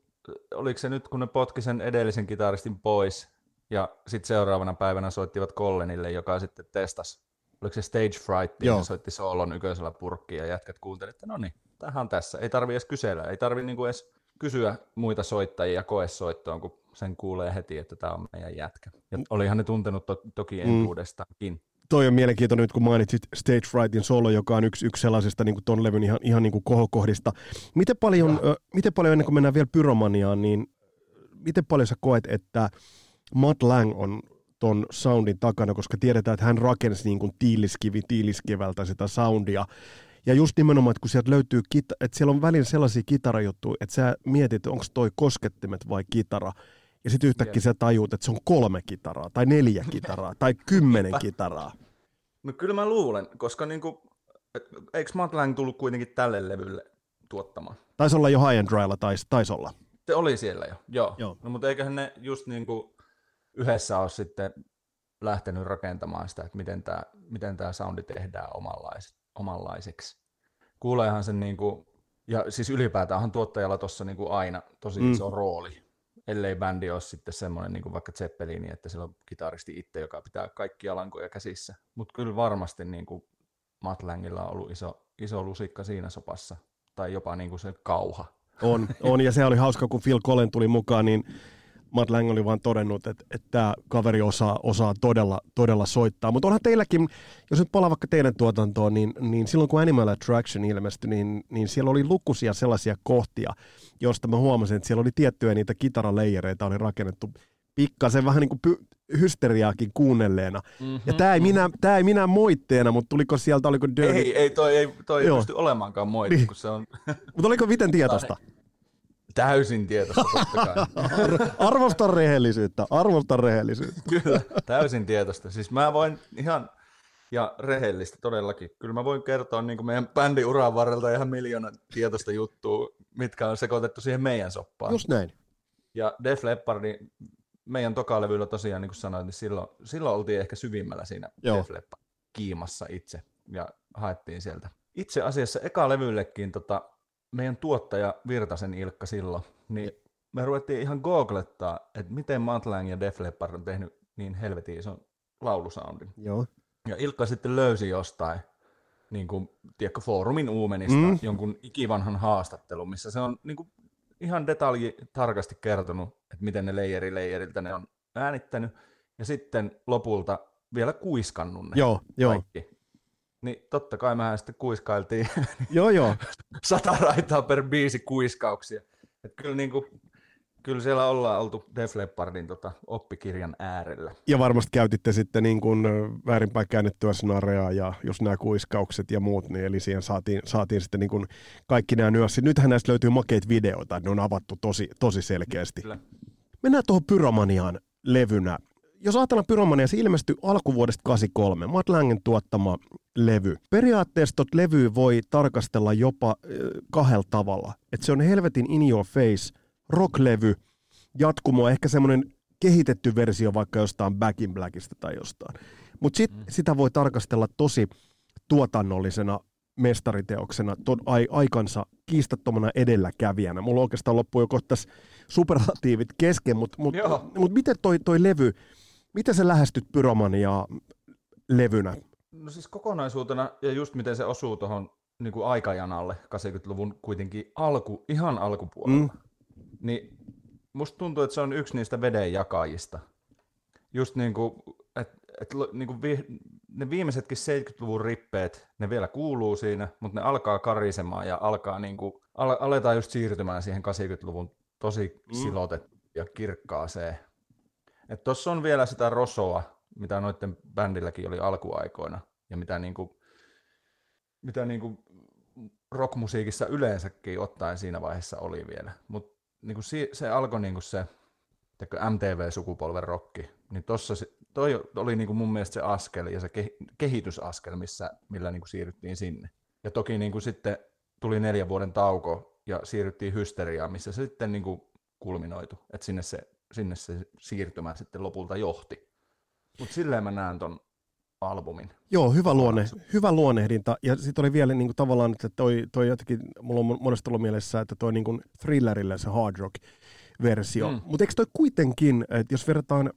oliko se nyt, kun ne potki sen edellisen kitaristin pois, ja sitten seuraavana päivänä soittivat Collenille, joka sitten testasi, oliko se Stage Fright, ja soitti soolon yköisellä purkkiin, ja jätkät kuuntelivat, että no niin, tähän on tässä. Ei tarvi edes kysellä, ei tarvi niinku edes kysyä muita soittajia koesoittoon, kun sen kuulee heti, että tämä on meidän jätkä. Ja olihan ne tuntenut to- toki mm. entuudestaankin toi on mielenkiintoinen nyt, kun mainitsit Stage Frightin solo, joka on yksi, yksi sellaisista niin kuin ton levyn ihan, ihan niin kuin kohokohdista. Miten paljon, ö, miten paljon, ennen kuin mennään vielä pyromaniaan, niin miten paljon sä koet, että Matt Lang on ton soundin takana, koska tiedetään, että hän rakensi niin kuin tiiliskivi tiiliskivältä sitä soundia. Ja just nimenomaan, että kun sieltä löytyy, kita- että siellä on välillä sellaisia kitarajuttuja, että sä mietit, onko toi koskettimet vai kitara. Ja sitten yhtäkkiä sä tajuut, että se on kolme kitaraa, tai neljä kitaraa, tai kymmenen kitaraa. No kyllä mä luulen, koska niinku, et, eikö Matt Lang tullut kuitenkin tälle levylle tuottamaan? Taisi olla jo High and Drylla, taisi, tais olla. Se oli siellä jo, joo. joo. No, mutta eiköhän ne just niinku yhdessä ole sitten lähtenyt rakentamaan sitä, että miten tämä miten tää soundi tehdään omanlais, omanlaiseksi. Kuuleehan sen niinku, ja siis ylipäätään tuottajalla tuossa niinku aina tosi mm. iso rooli ellei bändi ole sitten semmoinen niin kuin vaikka Zeppelini, että sillä on kitaristi itse, joka pitää kaikki alankoja käsissä. Mutta kyllä varmasti niin kuin Matt Langilla on ollut iso, iso lusikka siinä sopassa, tai jopa niin kuin se kauha. On, on, ja se oli hauska, kun Phil Collen tuli mukaan, niin Matt Lang oli vaan todennut, että, että tämä kaveri osaa, osaa todella, todella soittaa. Mutta onhan teilläkin, jos nyt palaa vaikka teidän tuotantoon, niin, niin silloin kun Animal Attraction ilmestyi, niin, niin siellä oli lukuisia sellaisia kohtia, josta mä huomasin, että siellä oli tiettyjä niitä kitaraleijereitä oli rakennettu pikkasen vähän niin kuin py- hysteriaakin kuunnelleena. Mm-hmm, ja tämä ei, mm-hmm. minä, tää ei minä moitteena, mutta tuliko sieltä, oliko Dirty? Ei, ei toi, ei, toi ei pysty olemaankaan moitti, niin. kun se on... mutta oliko miten tietosta? Täysin tietoista totta kai. arvostan rehellisyyttä, arvostan rehellisyyttä. Kyllä, täysin tietoista. Siis mä voin ihan, ja rehellistä todellakin. Kyllä mä voin kertoa niin kuin meidän bändin uran varrelta ihan miljoona tietoista juttua, mitkä on sekoitettu siihen meidän soppaan. Just näin. Ja Def Leppardin meidän tokalevyllä tosiaan, niin kuin sanoin, niin silloin, silloin oltiin ehkä syvimmällä siinä Joo. Def Leppard kiimassa itse ja haettiin sieltä. Itse asiassa eka levyllekin tota, meidän tuottaja Virtasen Ilkka silloin, niin me ruvettiin ihan googlettaa, että miten Matlang ja Def Leppard on tehnyt niin helvetin ison laulusoundin. Joo. Ja Ilkka sitten löysi jostain, niin kuin, tiedätkö, foorumin uumenista mm. jonkun ikivanhan haastattelun, missä se on niin kuin, ihan detalji tarkasti kertonut, että miten ne leijeri leijeriltä ne on äänittänyt, ja sitten lopulta vielä kuiskannut ne joo, kaikki. Joo. Niin totta kai mehän sitten kuiskailtiin joo, joo. sata raitaa per biisi kuiskauksia. Et kyllä, niin kuin, kyllä siellä ollaan oltu Def Leppardin tota, oppikirjan äärellä. Ja varmasti käytitte sitten niin kuin väärinpäin käännettyä snarea ja jos nämä kuiskaukset ja muut, niin eli siihen saatiin, saatiin sitten niin kuin kaikki nämä nyanssit. Nythän näistä löytyy makeita videoita, ne on avattu tosi, tosi selkeästi. Kyllä. Mennään tuohon Pyromaniaan levynä jos ajatellaan Pyromania, se ilmestyi alkuvuodesta 83, Matt Langen tuottama levy. Periaatteessa tot levyä voi tarkastella jopa äh, kahdella tavalla. Että se on helvetin in your face rocklevy, jatkumo, ehkä semmoinen kehitetty versio vaikka jostain Back in Blackista tai jostain. Mutta sit, mm. sitä voi tarkastella tosi tuotannollisena mestariteoksena, ton, ai, aikansa kiistattomana edelläkävijänä. Mulla oikeastaan loppui jo kohta superlatiivit kesken, mutta mut, mut, mut miten toi, toi levy, Miten sä lähestyt pyromaniaa levynä? No siis kokonaisuutena ja just miten se osuu tuohon niin kuin aikajanalle 80-luvun kuitenkin alku, ihan alkupuolella, mm. niin musta tuntuu, että se on yksi niistä vedenjakajista. Just niin kuin, että et, niin kuin vi, ne viimeisetkin 70-luvun rippeet, ne vielä kuuluu siinä, mutta ne alkaa karisemaan ja alkaa niin kuin, al, aletaan just siirtymään siihen 80-luvun tosi mm. silotet ja kirkkaaseen tuossa on vielä sitä rosoa, mitä noiden bändilläkin oli alkuaikoina, ja mitä, niinku, mitä niinku rockmusiikissa yleensäkin ottaen siinä vaiheessa oli vielä. Mutta niinku se, se alkoi niinku se MTV-sukupolven rokki, niin tossa se, toi oli niinku mun mielestä se askel ja se kehitysaskel, missä, millä niinku siirryttiin sinne. Ja toki niinku sitten tuli neljän vuoden tauko ja siirryttiin hysteriaan, missä se sitten niinku kulminoitu. Että sinne se sinne se siirtymä sitten lopulta johti. Mutta silleen mä näen ton albumin. Joo, hyvä, luonne, hyvä luonnehdinta. Ja sitten oli vielä niin kuin, tavallaan, että toi, toi jotenkin, mulla on monesti ollut mielessä, että toi niin kuin thrillerille se hard rock versio. Mm. Mutta eikö toi kuitenkin, että jos verrataan,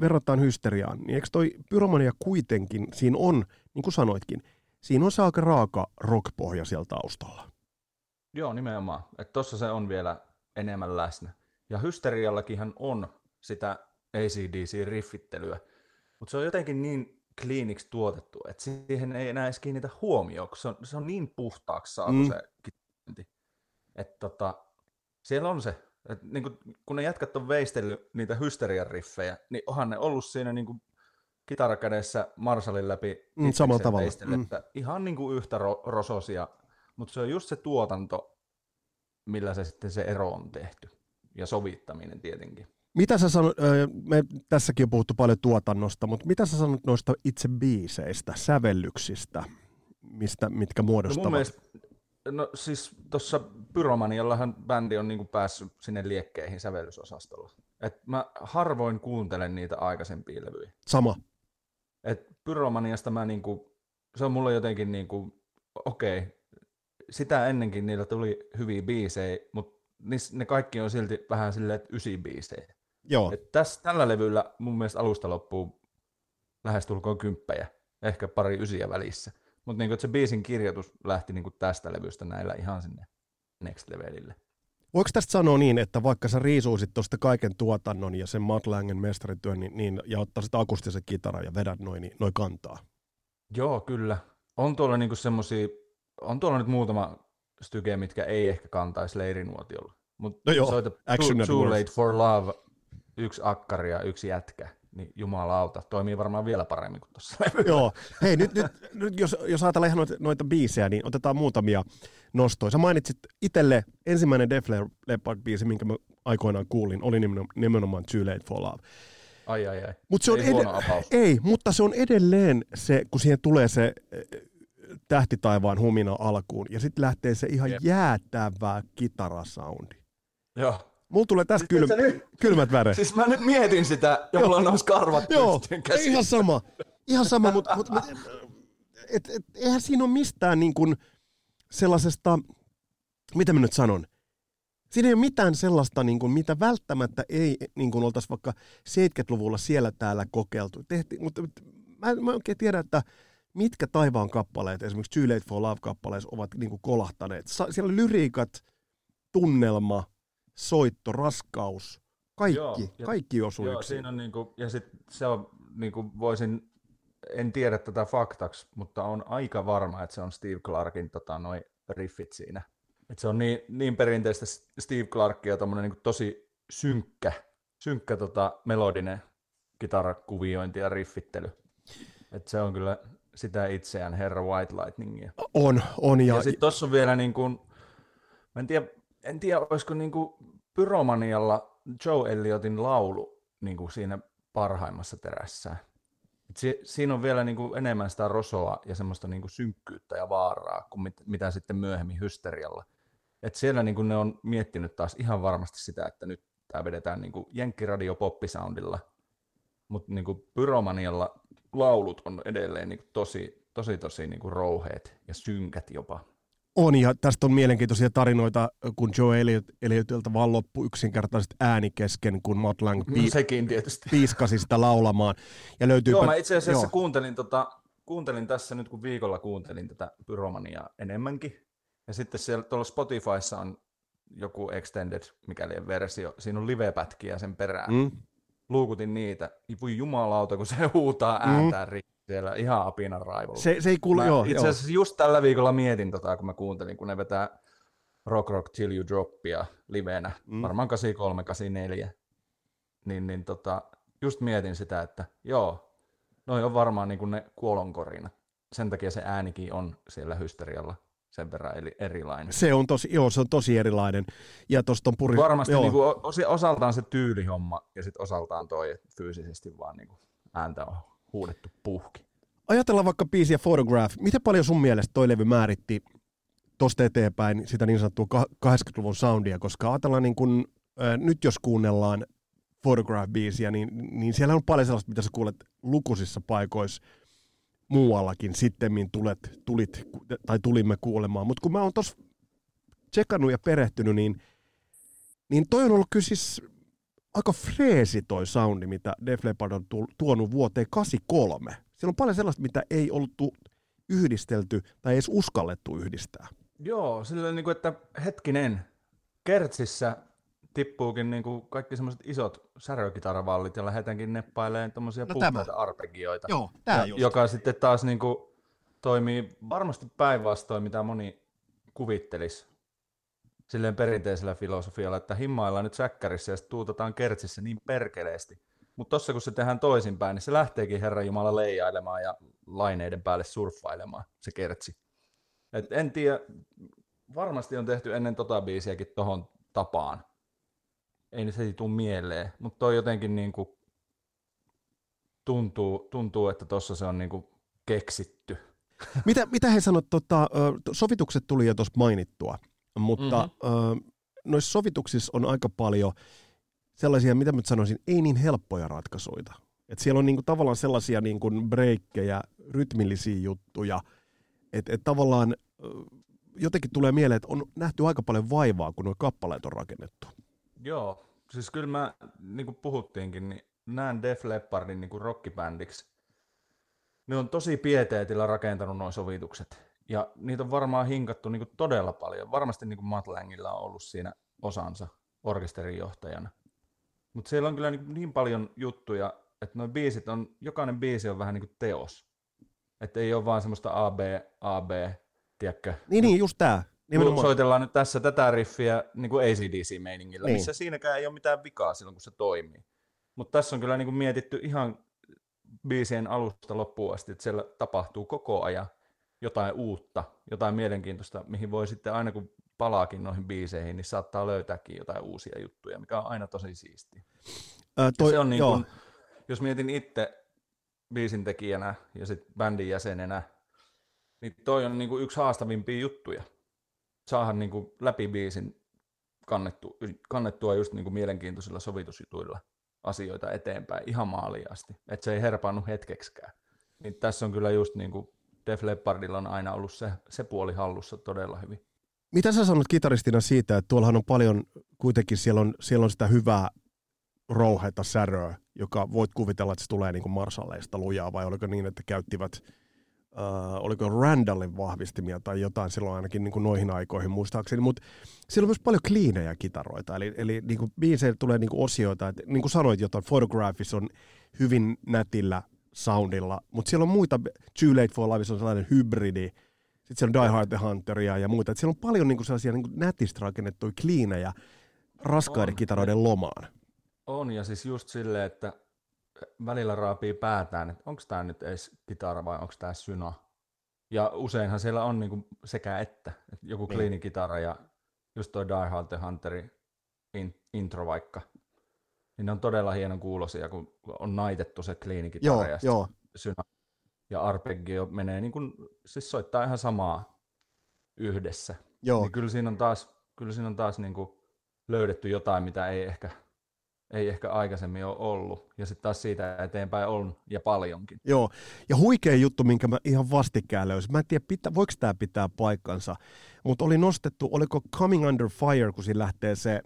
verrataan hysteriaan, niin eikö toi pyromania kuitenkin, siinä on, niin kuin sanoitkin, siinä on se aika raaka rockpohja siellä taustalla. Joo, nimenomaan. Että tossa se on vielä enemmän läsnä. Ja hysteriallakinhan on sitä ACDC-riffittelyä, mutta se on jotenkin niin kliiniksi tuotettu, että siihen ei enää edes kiinnitä huomioon, kun se on, se on niin puhtaaksi saatu mm. se kitarainti. Että tota, siellä on se, että niin kun, kun ne jätkät on veistellyt niitä hysterian riffejä, niin onhan ne ollut siinä niin kuin kitarakädessä Marshallin läpi mm, samalla tavalla. mm. että ihan niin kuin yhtä ro- rososia, mutta se on just se tuotanto, millä se sitten se ero on tehty. Ja sovittaminen tietenkin. Mitä sä sanot, me tässäkin on puhuttu paljon tuotannosta, mutta mitä sä sanot noista itse biiseistä, sävellyksistä, mistä, mitkä muodostavat? No mun mielestä, no siis tuossa Pyromaniallahan bändi on niinku päässyt sinne liekkeihin sävellysosastolla. Et mä harvoin kuuntelen niitä aikaisempia levyjä. Sama. Et Pyromaniasta mä niinku, se on mulle jotenkin niinku, okei, okay, sitä ennenkin niillä tuli hyviä biisejä, mutta ne kaikki on silti vähän silleen, että ysi biisejä. Joo. Et tässä, tällä levyllä mun mielestä alusta loppuu lähestulkoon kymppejä, ehkä pari ysiä välissä. Mutta niinku, se biisin kirjoitus lähti niinku tästä levystä näillä ihan sinne next levelille. Voiko tästä sanoa niin, että vaikka sä riisuisit tuosta kaiken tuotannon ja sen Matt Langen mestarityön niin, niin, ja ottaisit akustisen kitaran ja vedät noin niin, noi kantaa? Joo, kyllä. On tuolla niinku semmosia, on tuolla nyt muutama styke, mitkä ei ehkä kantaisi leirinuotiolla. Mutta no joo, soita too, too Late for Love yksi akkari ja yksi jätkä, niin jumalauta, toimii varmaan vielä paremmin kuin tuossa Joo, hei nyt, nyt, nyt jos, jos ajatellaan noita, noita biisejä, niin otetaan muutamia nostoja. Sä mainitsit itselle ensimmäinen Def Leppard-biisi, minkä mä aikoinaan kuulin, oli nimenomaan Too Late for Love. Ai ai ai, Mut se on ei, ed- ei, mutta se on edelleen se, kun siihen tulee se tähtitaivaan humina alkuun, ja sitten lähtee se ihan Jep. jäätävä kitarasoundi. Joo. Mulla tulee tässä siis kylm- kylmät väreet. Siis mä nyt mietin sitä, ja mulla on noissa karvat Joo, ihan sama. Ihan sama, mutta mut, mut, et, et, eihän siinä ole mistään niin kuin sellaisesta, mitä mä nyt sanon, Siinä ei ole mitään sellaista, niin kuin, mitä välttämättä ei niin kuin oltaisi vaikka 70-luvulla siellä täällä kokeiltu. Tehti, mutta mä, mä oikein tiedä, että mitkä taivaan kappaleet, esimerkiksi Too Late for Love-kappaleissa, ovat niin kuin kolahtaneet. Siellä on lyriikat, tunnelma, soitto, raskaus, kaikki, joo, ja, kaikki osuu joo, siinä on niinku, ja sit se on, niinku voisin, en tiedä tätä faktaksi, mutta on aika varma, että se on Steve Clarkin tota, noi riffit siinä. Et se on niin, niin perinteistä Steve Clarkia, tommonen niinku tosi synkkä, synkkä tota, melodinen kitarakuviointi ja riffittely. Et se on kyllä sitä itseään, herra White Lightningia. On, on. Ja, ja sitten tuossa on vielä niin kuin, mä en tiedä, en tiedä, olisiko niin kuin Pyromanialla Joe Elliotin laulu niin kuin siinä parhaimmassa terässä. Si- siinä on vielä niin kuin enemmän sitä rosoa ja semmoista niin kuin synkkyyttä ja vaaraa kuin mit- mitä sitten myöhemmin hysterialla. Et siellä niin kuin ne on miettinyt taas ihan varmasti sitä, että nyt tämä vedetään niin kuin jenkkiradio poppisoundilla, mutta niin kuin Pyromanialla laulut on edelleen niin tosi, tosi, tosi niin kuin rouheet ja synkät jopa. On, ja tästä on mielenkiintoisia tarinoita, kun Joe Elliot, Elliotilta vaan loppui yksinkertaisesti ääni kesken, kun Matt Lang no, sekin tietysti. piiskasi sitä laulamaan. Ja löytyy Joo, mä itse asiassa joo. kuuntelin, tota, kuuntelin tässä nyt, kun viikolla kuuntelin tätä Pyromaniaa enemmänkin. Ja sitten siellä tuolla Spotifyssa on joku extended, mikäli versio. Siinä on live-pätkiä sen perään. Mm. Luukutin niitä. Voi jumalauta, kun se huutaa ääntään mm siellä ihan apinan raivolla. Se, se ei kuulu, mä joo. Itse asiassa joo. just tällä viikolla mietin, tota, kun mä kuuntelin, kun ne vetää Rock Rock Till You Droppia livenä, mm. varmaan 83, 84, niin, niin tota, just mietin sitä, että joo, noi on varmaan niin kuin ne kuolonkorina. Sen takia se äänikin on siellä hysterialla sen verran eli erilainen. Se on tosi, joo, se on tosi erilainen. Ja tosta on puri... Varmasti joo. Niin kuin, osaltaan se tyylihomma ja sitten osaltaan toi fyysisesti vaan niin kuin ääntä on huudettu puhki. Ajatellaan vaikka biisiä Photograph. Miten paljon sun mielestä toi levy määritti tuosta eteenpäin sitä niin sanottua 80-luvun soundia, koska ajatellaan niin kun, äh, nyt jos kuunnellaan Photograph-biisiä, niin, niin siellä on paljon sellaista, mitä sä kuulet lukuisissa paikoissa muuallakin sittemmin tulet, tulit, tai tulimme kuulemaan. Mutta kun mä oon tuossa tsekannut ja perehtynyt, niin, niin toi on ollut kyllä siis aika freesi toi soundi, mitä Def Leppard on tuonut vuoteen 83. Siellä on paljon sellaista, mitä ei ollut yhdistelty tai edes uskallettu yhdistää. Joo, sillä niin kuin, että hetkinen, Kertsissä tippuukin niin kuin kaikki semmoiset isot särökitaravallit ja lähdetäänkin neppailemaan tuommoisia no puhtaita arpegioita. Joo, tää just. Joka sitten taas niin kuin, toimii varmasti päinvastoin, mitä moni kuvittelisi silleen perinteisellä filosofialla, että himmaillaan nyt säkkärissä ja sitten tuutataan kertsissä niin perkeleesti. Mutta tossa kun se tehdään toisinpäin, niin se lähteekin Herran Jumala leijailemaan ja laineiden päälle surffailemaan, se kertsi. Et en tiedä, varmasti on tehty ennen tota biisiäkin tohon tapaan. Ei se ei tule mieleen, mutta toi jotenkin niinku tuntuu, tuntuu, että tossa se on niinku keksitty. Mitä, mitä he sanoivat, tota, sovitukset tuli jo tuossa mainittua, mutta mm-hmm. noissa sovituksissa on aika paljon sellaisia, mitä mä sanoisin, ei niin helppoja ratkaisuja. Et siellä on niinku tavallaan sellaisia niinku breikkejä, rytmillisiä juttuja, että et tavallaan jotenkin tulee mieleen, että on nähty aika paljon vaivaa, kun nuo kappaleet on rakennettu. Joo, siis kyllä mä, niin kuin puhuttiinkin, niin näen Def Leppardin niin rockibändiksi. Ne on tosi pieteetillä rakentanut nuo sovitukset. Ja niitä on varmaan hinkattu niin kuin todella paljon. Varmasti niin kuin Matt Langilla on ollut siinä osansa orkesterijohtajana. Mutta siellä on kyllä niin, niin paljon juttuja, että nuo biisit on, jokainen biisi on vähän niin kuin teos. Että ei ole vaan semmoista AB, AB, tiedätkö? Niin, niin just tää. Nimenomaan. Soitellaan nyt tässä tätä riffiä niin kuin ACDC-meiningillä, niin. missä siinäkään ei ole mitään vikaa silloin, kun se toimii. Mutta tässä on kyllä niin kuin mietitty ihan biisien alusta loppuun asti, että siellä tapahtuu koko ajan jotain uutta, jotain mielenkiintoista, mihin voi sitten aina kun palaakin noihin biiseihin, niin saattaa löytääkin jotain uusia juttuja, mikä on aina tosi siistiä. Ää, toi, se on niin kuin, jos mietin itse biisin tekijänä ja sitten bändin jäsenenä, niin toi on niin kuin yksi haastavimpia juttuja. Saada niin kuin läpi biisin kannettu, kannettua just niin kuin mielenkiintoisilla sovitusjutuilla asioita eteenpäin ihan maaliin asti. Että se ei herpaannu hetkeksikään. Niin tässä on kyllä just niin kuin Def Leppardilla on aina ollut se, se puoli hallussa todella hyvin. Mitä sä sanot kitaristina siitä, että tuollahan on paljon, kuitenkin siellä on, siellä on sitä hyvää rouheita säröä, joka voit kuvitella, että se tulee niin kuin Marsalleista lujaa, vai oliko niin, että käyttivät, äh, oliko Randallin vahvistimia tai jotain silloin ainakin niin kuin noihin aikoihin muistaakseni, mutta siellä on myös paljon kliinejä kitaroita, eli, eli niin kuin biiseille tulee niin kuin osioita, että niin kuin sanoit jotain, Photographis on hyvin nätillä soundilla, mutta siellä on muita, Too Late for Life on sellainen hybridi, sitten siellä on Die Hard the Hunteria ja muita. Et siellä on paljon niinku sellaisia niinku nätistä rakennettuja kliinejä raskaiden on. kitaroiden lomaan. On, ja siis just silleen, että välillä raapii päätään, että onko tämä nyt edes kitara vai onko tämä syna. Ja useinhan siellä on niinku sekä että, että joku niin. kliinikitara ja just toi Die Hard the Hunteri in, intro vaikka, niin ne on todella hienon kuulosia, kun on naitettu se kliinikitara joo, ja joo. synä ja arpeggio menee niin kuin, siis soittaa ihan samaa yhdessä. Joo. Niin kyllä siinä on taas, kyllä siinä on taas niin kuin löydetty jotain, mitä ei ehkä, ei ehkä aikaisemmin ole ollut. Ja sitten taas siitä eteenpäin on ja paljonkin. Joo, ja huikea juttu, minkä mä ihan vastikään löysin. Mä en tiedä, pitä, voiko tämä pitää paikkansa, mutta oli nostettu, oliko Coming Under Fire, kun siinä lähtee se,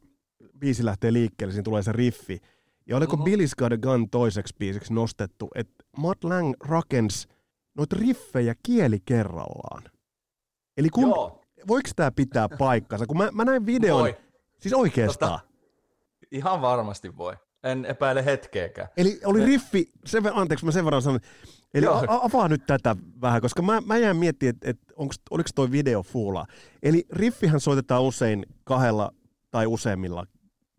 biisi lähtee liikkeelle, siinä tulee se riffi. Ja oliko uh-huh. Billy's Got a Gun toiseksi biisiksi nostettu, että Matt Lang rakensi noita riffejä kieli kerrallaan. Eli kun, Joo. voiko tämä pitää paikkansa? Kun mä, mä näin videon, voi. siis oikeastaan. Tota, ihan varmasti voi. En epäile hetkeäkään. Eli oli riffi, sen, anteeksi mä sen verran sanon, eli a, avaa nyt tätä vähän, koska mä, mä jään miettimään, että et, oliko toi video fuula. Eli riffihän soitetaan usein kahdella tai useimmilla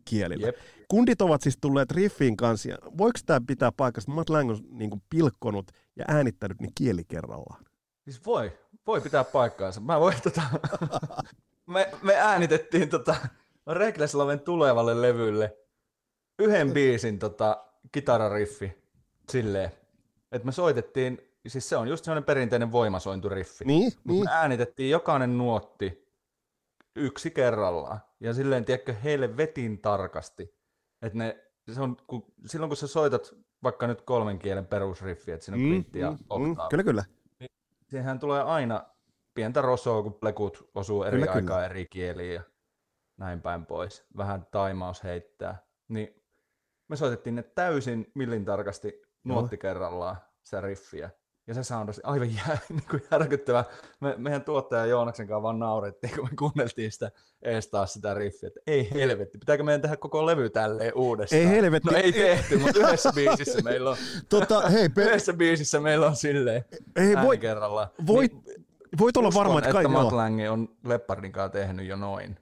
kielillä. Jep. Kundit ovat siis tulleet riffiin kanssa. Ja voiko tämä pitää paikasta? Matt Lang on niin pilkkonut ja äänittänyt ne kieli kerrallaan. Siis voi, voi pitää paikkaansa. Mä voin, tota, me, me, äänitettiin tota, Reckless Loven tulevalle levylle yhden biisin tota, kitarariffi silleen, että me soitettiin, siis se on just sellainen perinteinen voimasointuriffi. Niin, niin. Me äänitettiin jokainen nuotti yksi kerrallaan. Ja silleen, tiedätkö, heille vetin tarkasti. Että ne, se on, kun, silloin kun sä soitat vaikka nyt kolmen kielen perusriffi, että siinä on Mm, ja mm, mm, oktaavi. kyllä, kyllä. Siihenhän tulee aina pientä rosoa, kun plekut osuu eri Kyllä, kyllä. aikaa eri kieliin ja näin päin pois. Vähän taimaus heittää. Niin me soitettiin ne täysin millin tarkasti nuotti kerrallaan, sitä riffiä. Ja se soundasi aivan jää, niin kuin järkyttävä. Me, meidän tuottaja Joonaksen kanssa vaan naurettiin, kun me kuunneltiin sitä ees taas sitä riffiä, että ei helvetti, pitääkö meidän tehdä koko levy tälleen uudestaan? Ei helvetti. No ei tehty, mutta yhdessä biisissä meillä on, Tota, hei, pe- yhdessä biisissä meillä on silleen ei, voi, kerrallaan. voit, voit olla varma, että, että kaikki, Matt joo, Lange on Leppardin kanssa tehnyt jo noin.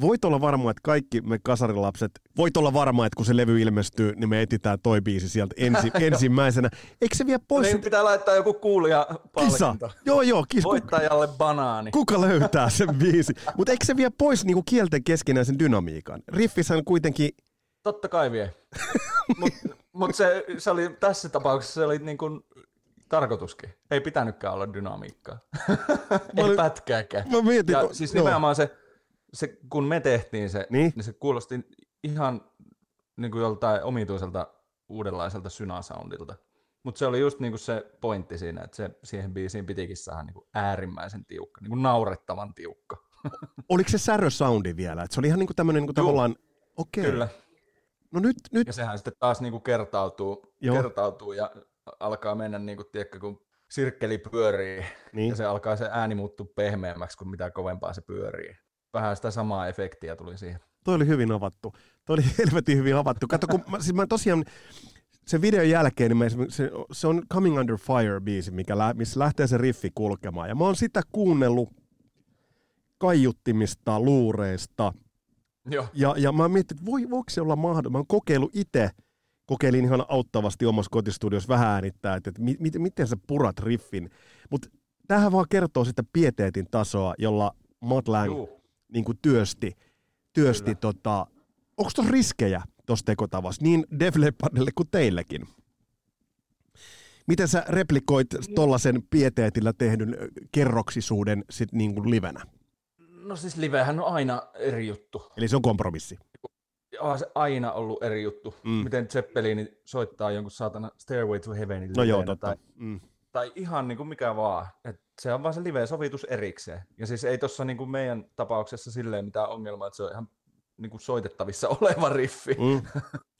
Voit olla varma, että kaikki me kasarilapset, voit olla varma, että kun se levy ilmestyy, niin me etsitään toi biisi sieltä ensi, ensimmäisenä. Eikö se vie pois Niin pitää laittaa joku kuulija kisa? Joo, joo. Kuka, Voittajalle banaani. kuka löytää sen biisi? Mutta eikö se vie pois niinku kielten keskinäisen dynamiikan? Riffishän kuitenkin, Totta kai vie. Mutta mut se, se oli, tässä tapauksessa se oli niin kuin tarkoituskin. Ei pitänytkään olla dynamiikkaa. Ei olin- pätkääkään. mä mietin, Ja siis joo. nimenomaan se, se, kun me tehtiin se, Niin? niin, se kuulosti ihan niin kuin joltain omituiselta uudenlaiselta synasoundilta. Mutta se oli just niin kuin se pointti siinä, että se siihen biisiin pitikin saada niin kuin äärimmäisen tiukka, niin kuin naurettavan tiukka. oliko se särö soundi vielä? Et se oli ihan niinku tämmönen niinku tavallaan, okei. Kyllä. No nyt, nyt Ja sehän sitten taas niin kuin kertautuu, Joo. kertautuu ja alkaa mennä, niin kuin, tiedätkö, kun sirkkeli pyörii niin. ja se alkaa se ääni muuttua pehmeämmäksi, kun mitä kovempaa se pyörii. Vähän sitä samaa efektiä tuli siihen. Toi oli hyvin avattu. Toi oli helvetin hyvin avattu. Kato, kun mä, siis mä tosiaan sen videon jälkeen, niin mä, se, se on Coming Under Fire-biisi, mikä lä, missä lähtee se riffi kulkemaan. Ja mä oon sitä kuunnellut kaiuttimista, luureista. Joo. Ja, ja mä mietin, että voi, voiko se olla mahdollista. Mä oon kokeillut itse, kokeilin ihan auttavasti omassa kotistudiossa vähän äänittää, että, että mi, miten, miten sä purat riffin. Mutta tämähän vaan kertoo sitä pieteetin tasoa, jolla Matt Lang Juu. Niin kuin työsti, työsti Kyllä. tota, onko tuossa riskejä tuossa tekotavassa, niin Def Leppardille kuin teillekin? Miten sä replikoit tollasen pieteetillä tehdyn kerroksisuuden sit niin kuin livenä? No siis livehän on aina eri juttu. Eli se on kompromissi. On se aina ollut eri juttu. Mm. Miten Zeppelin soittaa jonkun saatana Stairway to Heavenin No joo, totta. Tai, Mm. Tai ihan niin kuin mikä vaan. Et se on vaan se live-sovitus erikseen. Ja siis ei tuossa niin kuin meidän tapauksessa silleen mitään ongelmaa, että se on ihan niin kuin soitettavissa oleva riffi. Mm. Niin,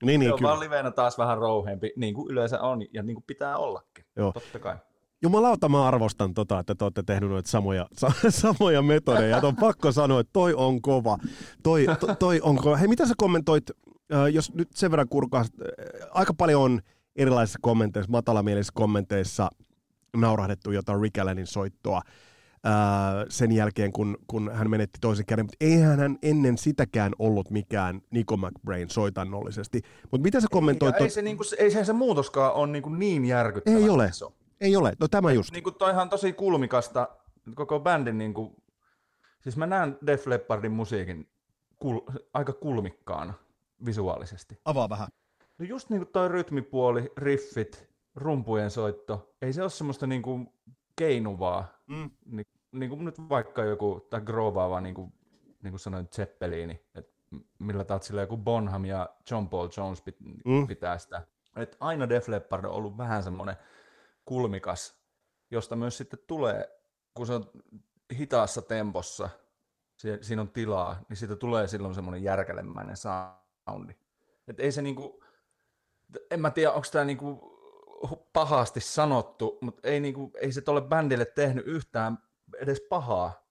se niin, on kyllä. vaan liveenä taas vähän rouheempi, niin kuin yleensä on ja niin kuin pitää ollakin. Joo. Totta kai. Jumalauta, mä arvostan tota, että te olette tehnyt noita samoja, sa, samoja metodeja. Et on pakko sanoa, että toi on kova. Toi, to, toi on kova. Hei, mitä sä kommentoit, jos nyt sen verran kurkaa, aika paljon on erilaisissa kommenteissa, matalamielisissä kommenteissa naurahdettu jotain Rick Allenin soittoa äh, sen jälkeen, kun, kun hän menetti toisen käden. Mutta eihän hän ennen sitäkään ollut mikään Nico McBrain soitannollisesti. Mutta mitä sä kommentoit? ei, se, niin kuin, ei se, se muutoskaan ole niin, kuin niin järkyttävä. Ei ole. iso. ei ole, no tämä just. Niin kuin toihan tosi kulmikasta, koko bändin niin kuin, siis mä näen Def Leppardin musiikin kul, aika kulmikkaana visuaalisesti. Avaa vähän. No just niin kuin toi rytmipuoli, riffit, rumpujen soitto, ei se ole semmoista niin kuin keinuvaa, Mm. Ni, niin kuin nyt vaikka joku, tai groovaava, niin kuin, niin kuin sanoin, Zeppelini, että millä tatsilla joku Bonham ja John Paul Jones pit, Mm. pitää sitä. Et aina Def Leppard on ollut vähän semmoinen kulmikas, josta myös sitten tulee, kun se on hitaassa tempossa, si- siinä on tilaa, niin siitä tulee silloin semmoinen järkelemäinen soundi. Et ei se niinku, en mä tiedä, onko tämä niinku pahasti sanottu, mutta ei, niinku, ei se tolle bändille tehnyt yhtään edes pahaa.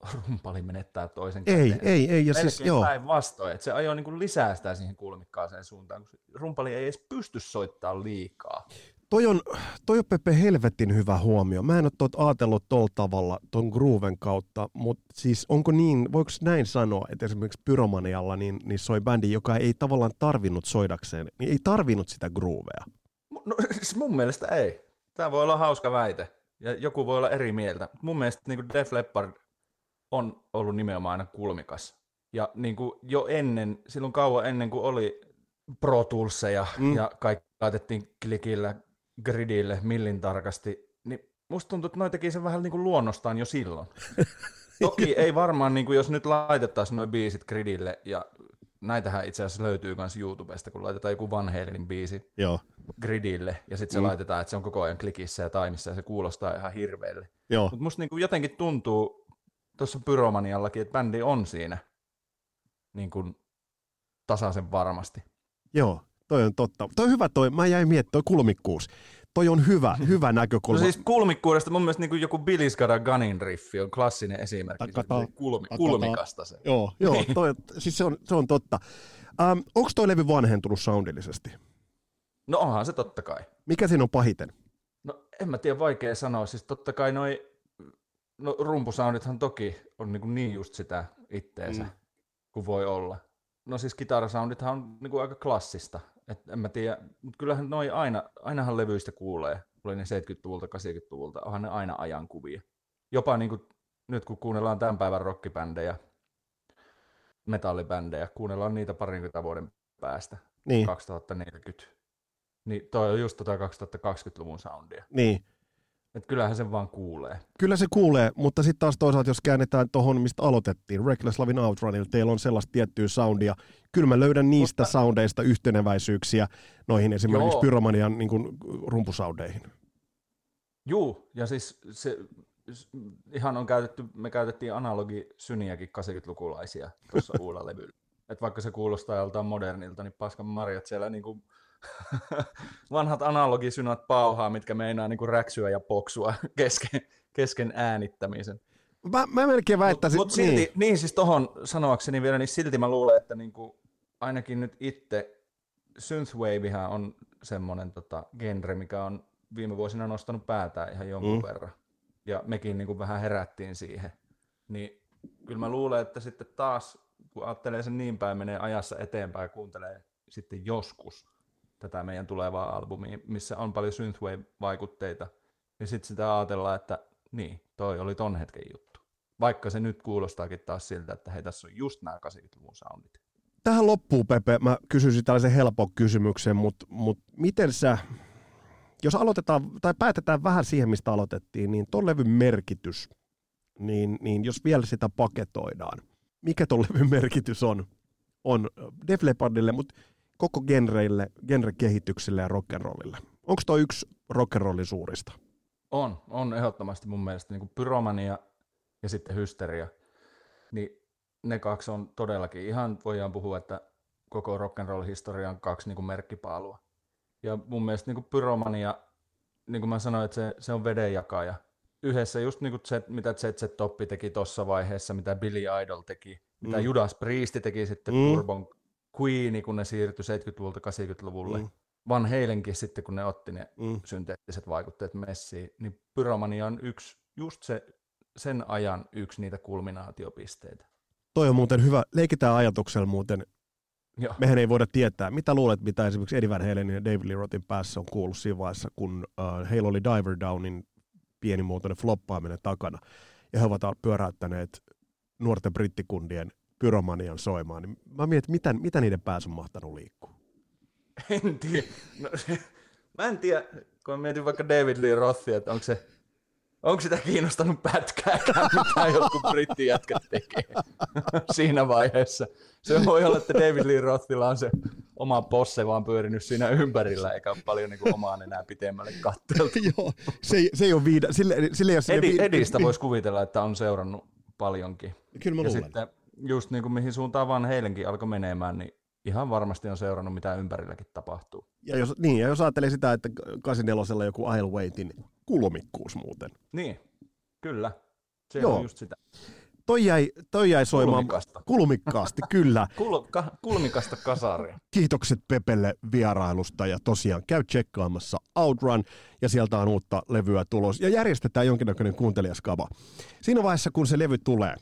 Rumpali menettää toisen Ei, käteen. ei, ei. Ja Melkein siis, joo. päinvastoin, että se ajoi niinku lisää sitä siihen kulmikkaaseen suuntaan, kun rumpali ei edes pysty soittamaan liikaa. Toi on, toi on Pepe helvetin hyvä huomio. Mä en ole tuot ajatellut tuolla tavalla ton grooven kautta, mutta siis onko niin, voiko näin sanoa, että esimerkiksi Pyromanialla niin, niin soi bändi, joka ei tavallaan tarvinnut soidakseen, niin ei tarvinnut sitä groovea. No siis mun mielestä ei. Tämä voi olla hauska väite, ja joku voi olla eri mieltä. Mun mielestä niin Def Leppard on ollut nimenomaan aina kulmikas. Ja niin kuin jo ennen, silloin kauan ennen kuin oli Pro Toolseja mm. ja kaikki laitettiin klikillä, gridille, millin tarkasti, niin musta tuntuu, että noi teki sen vähän niin kuin luonnostaan jo silloin. Toki ei varmaan, niin kuin jos nyt laitettaisiin noin biisit gridille ja näitähän itse asiassa löytyy myös YouTubesta, kun laitetaan joku Van Halenin biisi Joo, gridille, ja sitten se Mm. laitetaan, että se on koko ajan klikissä ja taimissa, ja se kuulostaa ihan hirveelle. Mutta musta niinku jotenkin tuntuu tuossa Pyromaniallakin, että bändi on siinä niin kuin tasaisen varmasti. Joo, toi on totta. Toi on hyvä toi, mä jäin miettimään, toi kulmikkuus. Toi on hyvä, hyvä No näkökulma. siis kulmikkuudesta mun mielestä niin joku Billy Gunin riffi on klassinen esimerkki. Takata, Se kulmi, takata. kulmikasta se. Joo, joo Niin. toi, siis se on, se on totta. Ähm, Onko toi levy vanhentunut soundillisesti? No onhan se totta kai. Mikä siinä on pahiten? No en mä tiedä, vaikea sanoa. Siis totta kai noi no, rumpusoundithan toki on niin, niin just sitä itteensä, mm. kuin voi olla. No siis kitarasoundithan on niin kuin aika klassista. Et en mä tiedä, mutta kyllähän noi aina, ainahan levyistä kuulee, oli ne 70-luvulta, 80-luvulta, onhan ne aina ajankuvia. Jopa niin kuin, nyt kun kuunnellaan tämän päivän rockibändejä, metallibändejä, kuunnellaan niitä parinkymmentä vuoden päästä, Niin, 2040. Niin toi on just tota 2020-luvun soundia. niin. Et kyllähän sen vaan kuulee. Kyllä se kuulee, mutta sitten taas toisaalta, jos käännetään tuohon, mistä aloitettiin, Reckless Lavin Outrunilla, teillä on sellaista tiettyä soundia. Kyllä mä löydän niistä Mutta- soundeista yhteneväisyyksiä noihin esimerkiksi Joo. Pyromanian niin kuin, rumpusoundeihin. Juu, ja siis se ihan on käytetty, me käytettiin analogisyniäkin 80-lukulaisia tuossa uudella levyllä. Et vaikka se kuulostaa joltain modernilta, niin paskan marjat siellä niinku vanhat analogisynät pauhaa, mitkä meinaa niinku räksyä ja poksua kesken, kesken äänittämisen. Mä, mä melkein väittäisin, Mutta silti, niin. niin. siis tohon sanoakseni vielä, niin silti mä luulen, että niinku, ainakin nyt itse synthwavehan on semmoinen tota, genre, mikä on viime vuosina nostanut päätään ihan jonkun Mm. mm. verran. Ja mekin niinku vähän herättiin siihen. Niin kyllä mä luulen, että sitten taas, kun ajattelee sen niin päin, menee ajassa eteenpäin ja kuuntelee sitten joskus tätä meidän tulevaa albumia, missä on paljon synthwave-vaikutteita, niin sitten sitä ajatellaan, että niin, toi oli ton hetken juttu. Vaikka se nyt kuulostaakin taas siltä, että hei, tässä on just nämä 80-luvun soundit. Tähän loppuu, Pepe, mä kysyisin tällaisen helpon kysymyksen, mutta mut miten sä, jos aloitetaan, tai päätetään vähän siihen, mistä aloitettiin, niin ton levyn merkitys, niin, niin jos vielä sitä paketoidaan, mikä ton levyn merkitys on? On Def Leppardille, mutta koko genreille, genrekehitykselle ja rock'n'rollille. Onko toi yksi rock'n'rollin suurista? On, on ehdottomasti mun mielestä niin kuin pyromania ja sitten hysteria. Niin ne kaksi on todellakin, ihan voidaan puhua, että koko rock'n'roll-historia on kaksi niin kuin merkkipaalua. Ja mun mielestä niin kuin pyromania, niin kuin mä sanoin, että se, se on vedenjakaja. Yhdessä just niin kuin se, mitä ZZ Toppi teki tuossa vaiheessa, mitä Billy Idol teki, mitä Mm. Judas Priest teki sitten Mm. mm. Queen, kun ne siirtyi 70-luvulta 80-luvulle. Mm. Van Halenkin sitten, kun ne otti ne Mm. synteettiset vaikutteet messiin, niin pyromania on yksi, just se, sen ajan yksi niitä kulminaatiopisteitä. Toi on muuten hyvä. Leikitään ajatuksella muuten. Joo. Mehän ei voida tietää. Mitä luulet, mitä esimerkiksi Eddie Van Halenin ja David Lee Rothin päässä on kuullut siinä vaiheessa, kun uh, heillä oli Diver Downin pienimuotoinen floppaaminen takana. Ja he ovat pyöräyttäneet nuorten brittikundien pyromanian soimaan. Niin mä mietin, mitä, mitä niiden päässä on mahtanut liikkua. En tiedä. No, se, mä en tiedä, kun mä mietin vaikka David Lee Rothia, että onko se Onko sitä kiinnostanut pätkääkään, mitä jotkut brittijätkät tekee siinä vaiheessa? Se voi olla, että David Lee Rothilla on se oma posse vaan pyörinyt siinä ympärillä, eikä ole paljon niin kuin omaa enää pitemmälle katteltu. Joo, se ei, se ei ole viida, sille, sille ei ole Edi, viida- Edistä voisi kuvitella, että on seurannut paljonkin. Kyllä mä ja luulen. sitten just niin kuin mihin suuntaan vaan heilenkin alkoi menemään, niin ihan varmasti on seurannut, mitä ympärilläkin tapahtuu. Ja jos, niin, ja jos ajattelee sitä, että 84 joku Isle Waitin kulmikkuus muuten. Niin, kyllä. Se Joo. on just sitä. Toi jäi, toi jäi soimaan Kulmikasta. kulmikkaasti, kyllä. Kul, ka, kulmikasta kasaria. Kiitokset Pepelle vierailusta ja tosiaan käy tsekkaamassa Outrun ja sieltä on uutta levyä tulos ja järjestetään jonkinnäköinen kuuntelijaskava. Siinä vaiheessa kun se levy tulee,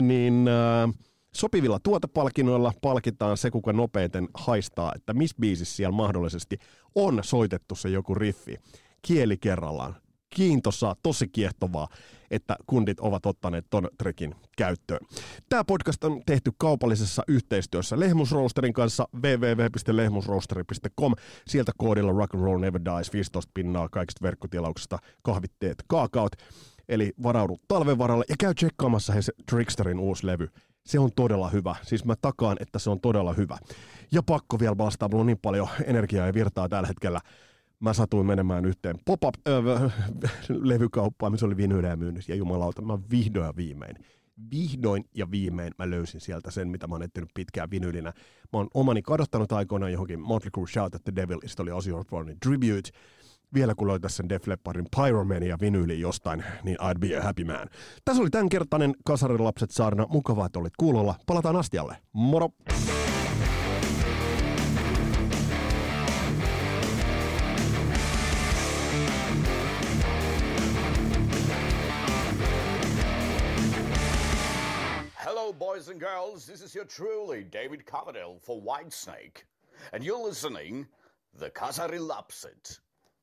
niin äh, sopivilla tuotepalkinnoilla palkitaan se, kuka nopeiten haistaa, että missä biisissä siellä mahdollisesti on soitettu se joku riffi. Kieli kerrallaan. Kiintosaa, tosi kiehtovaa, että kundit ovat ottaneet ton trekin käyttöön. Tämä podcast on tehty kaupallisessa yhteistyössä Lehmusroosterin kanssa www.lehmusroosteri.com. Sieltä koodilla Rock and Roll Never Dies 15 pinnaa kaikista verkkotilauksista, kahvitteet, kaakaot. Eli varaudu talven varalle ja käy tsekkaamassa he se Tricksterin uusi levy. Se on todella hyvä. Siis mä takaan, että se on todella hyvä. Ja pakko vielä vastaa, mulla on niin paljon energiaa ja virtaa tällä hetkellä. Mä satuin menemään yhteen pop-up-levykauppaan, missä oli vinyylejä myynnissä. Ja jumalauta, mä vihdoin ja viimein, vihdoin ja viimein mä löysin sieltä sen, mitä mä oon etsinyt pitkään vinylinä. Mä oon omani kadottanut aikoinaan johonkin Motley Crue Shout at the Devil, ja oli Ozzy Osbournein Tribute. Vielä kun löytäisi sen Def Leppardin Pyromania vinyyli jostain, niin I'd be a happy man. Tässä oli tämänkertainen Kasarilapset saarna. Mukavaa, että olit kuulolla. Palataan astialle. Moro! Hello, boys and girls. This is your truly David Coverdale for Whitesnake, and you're listening the Casari Lapset.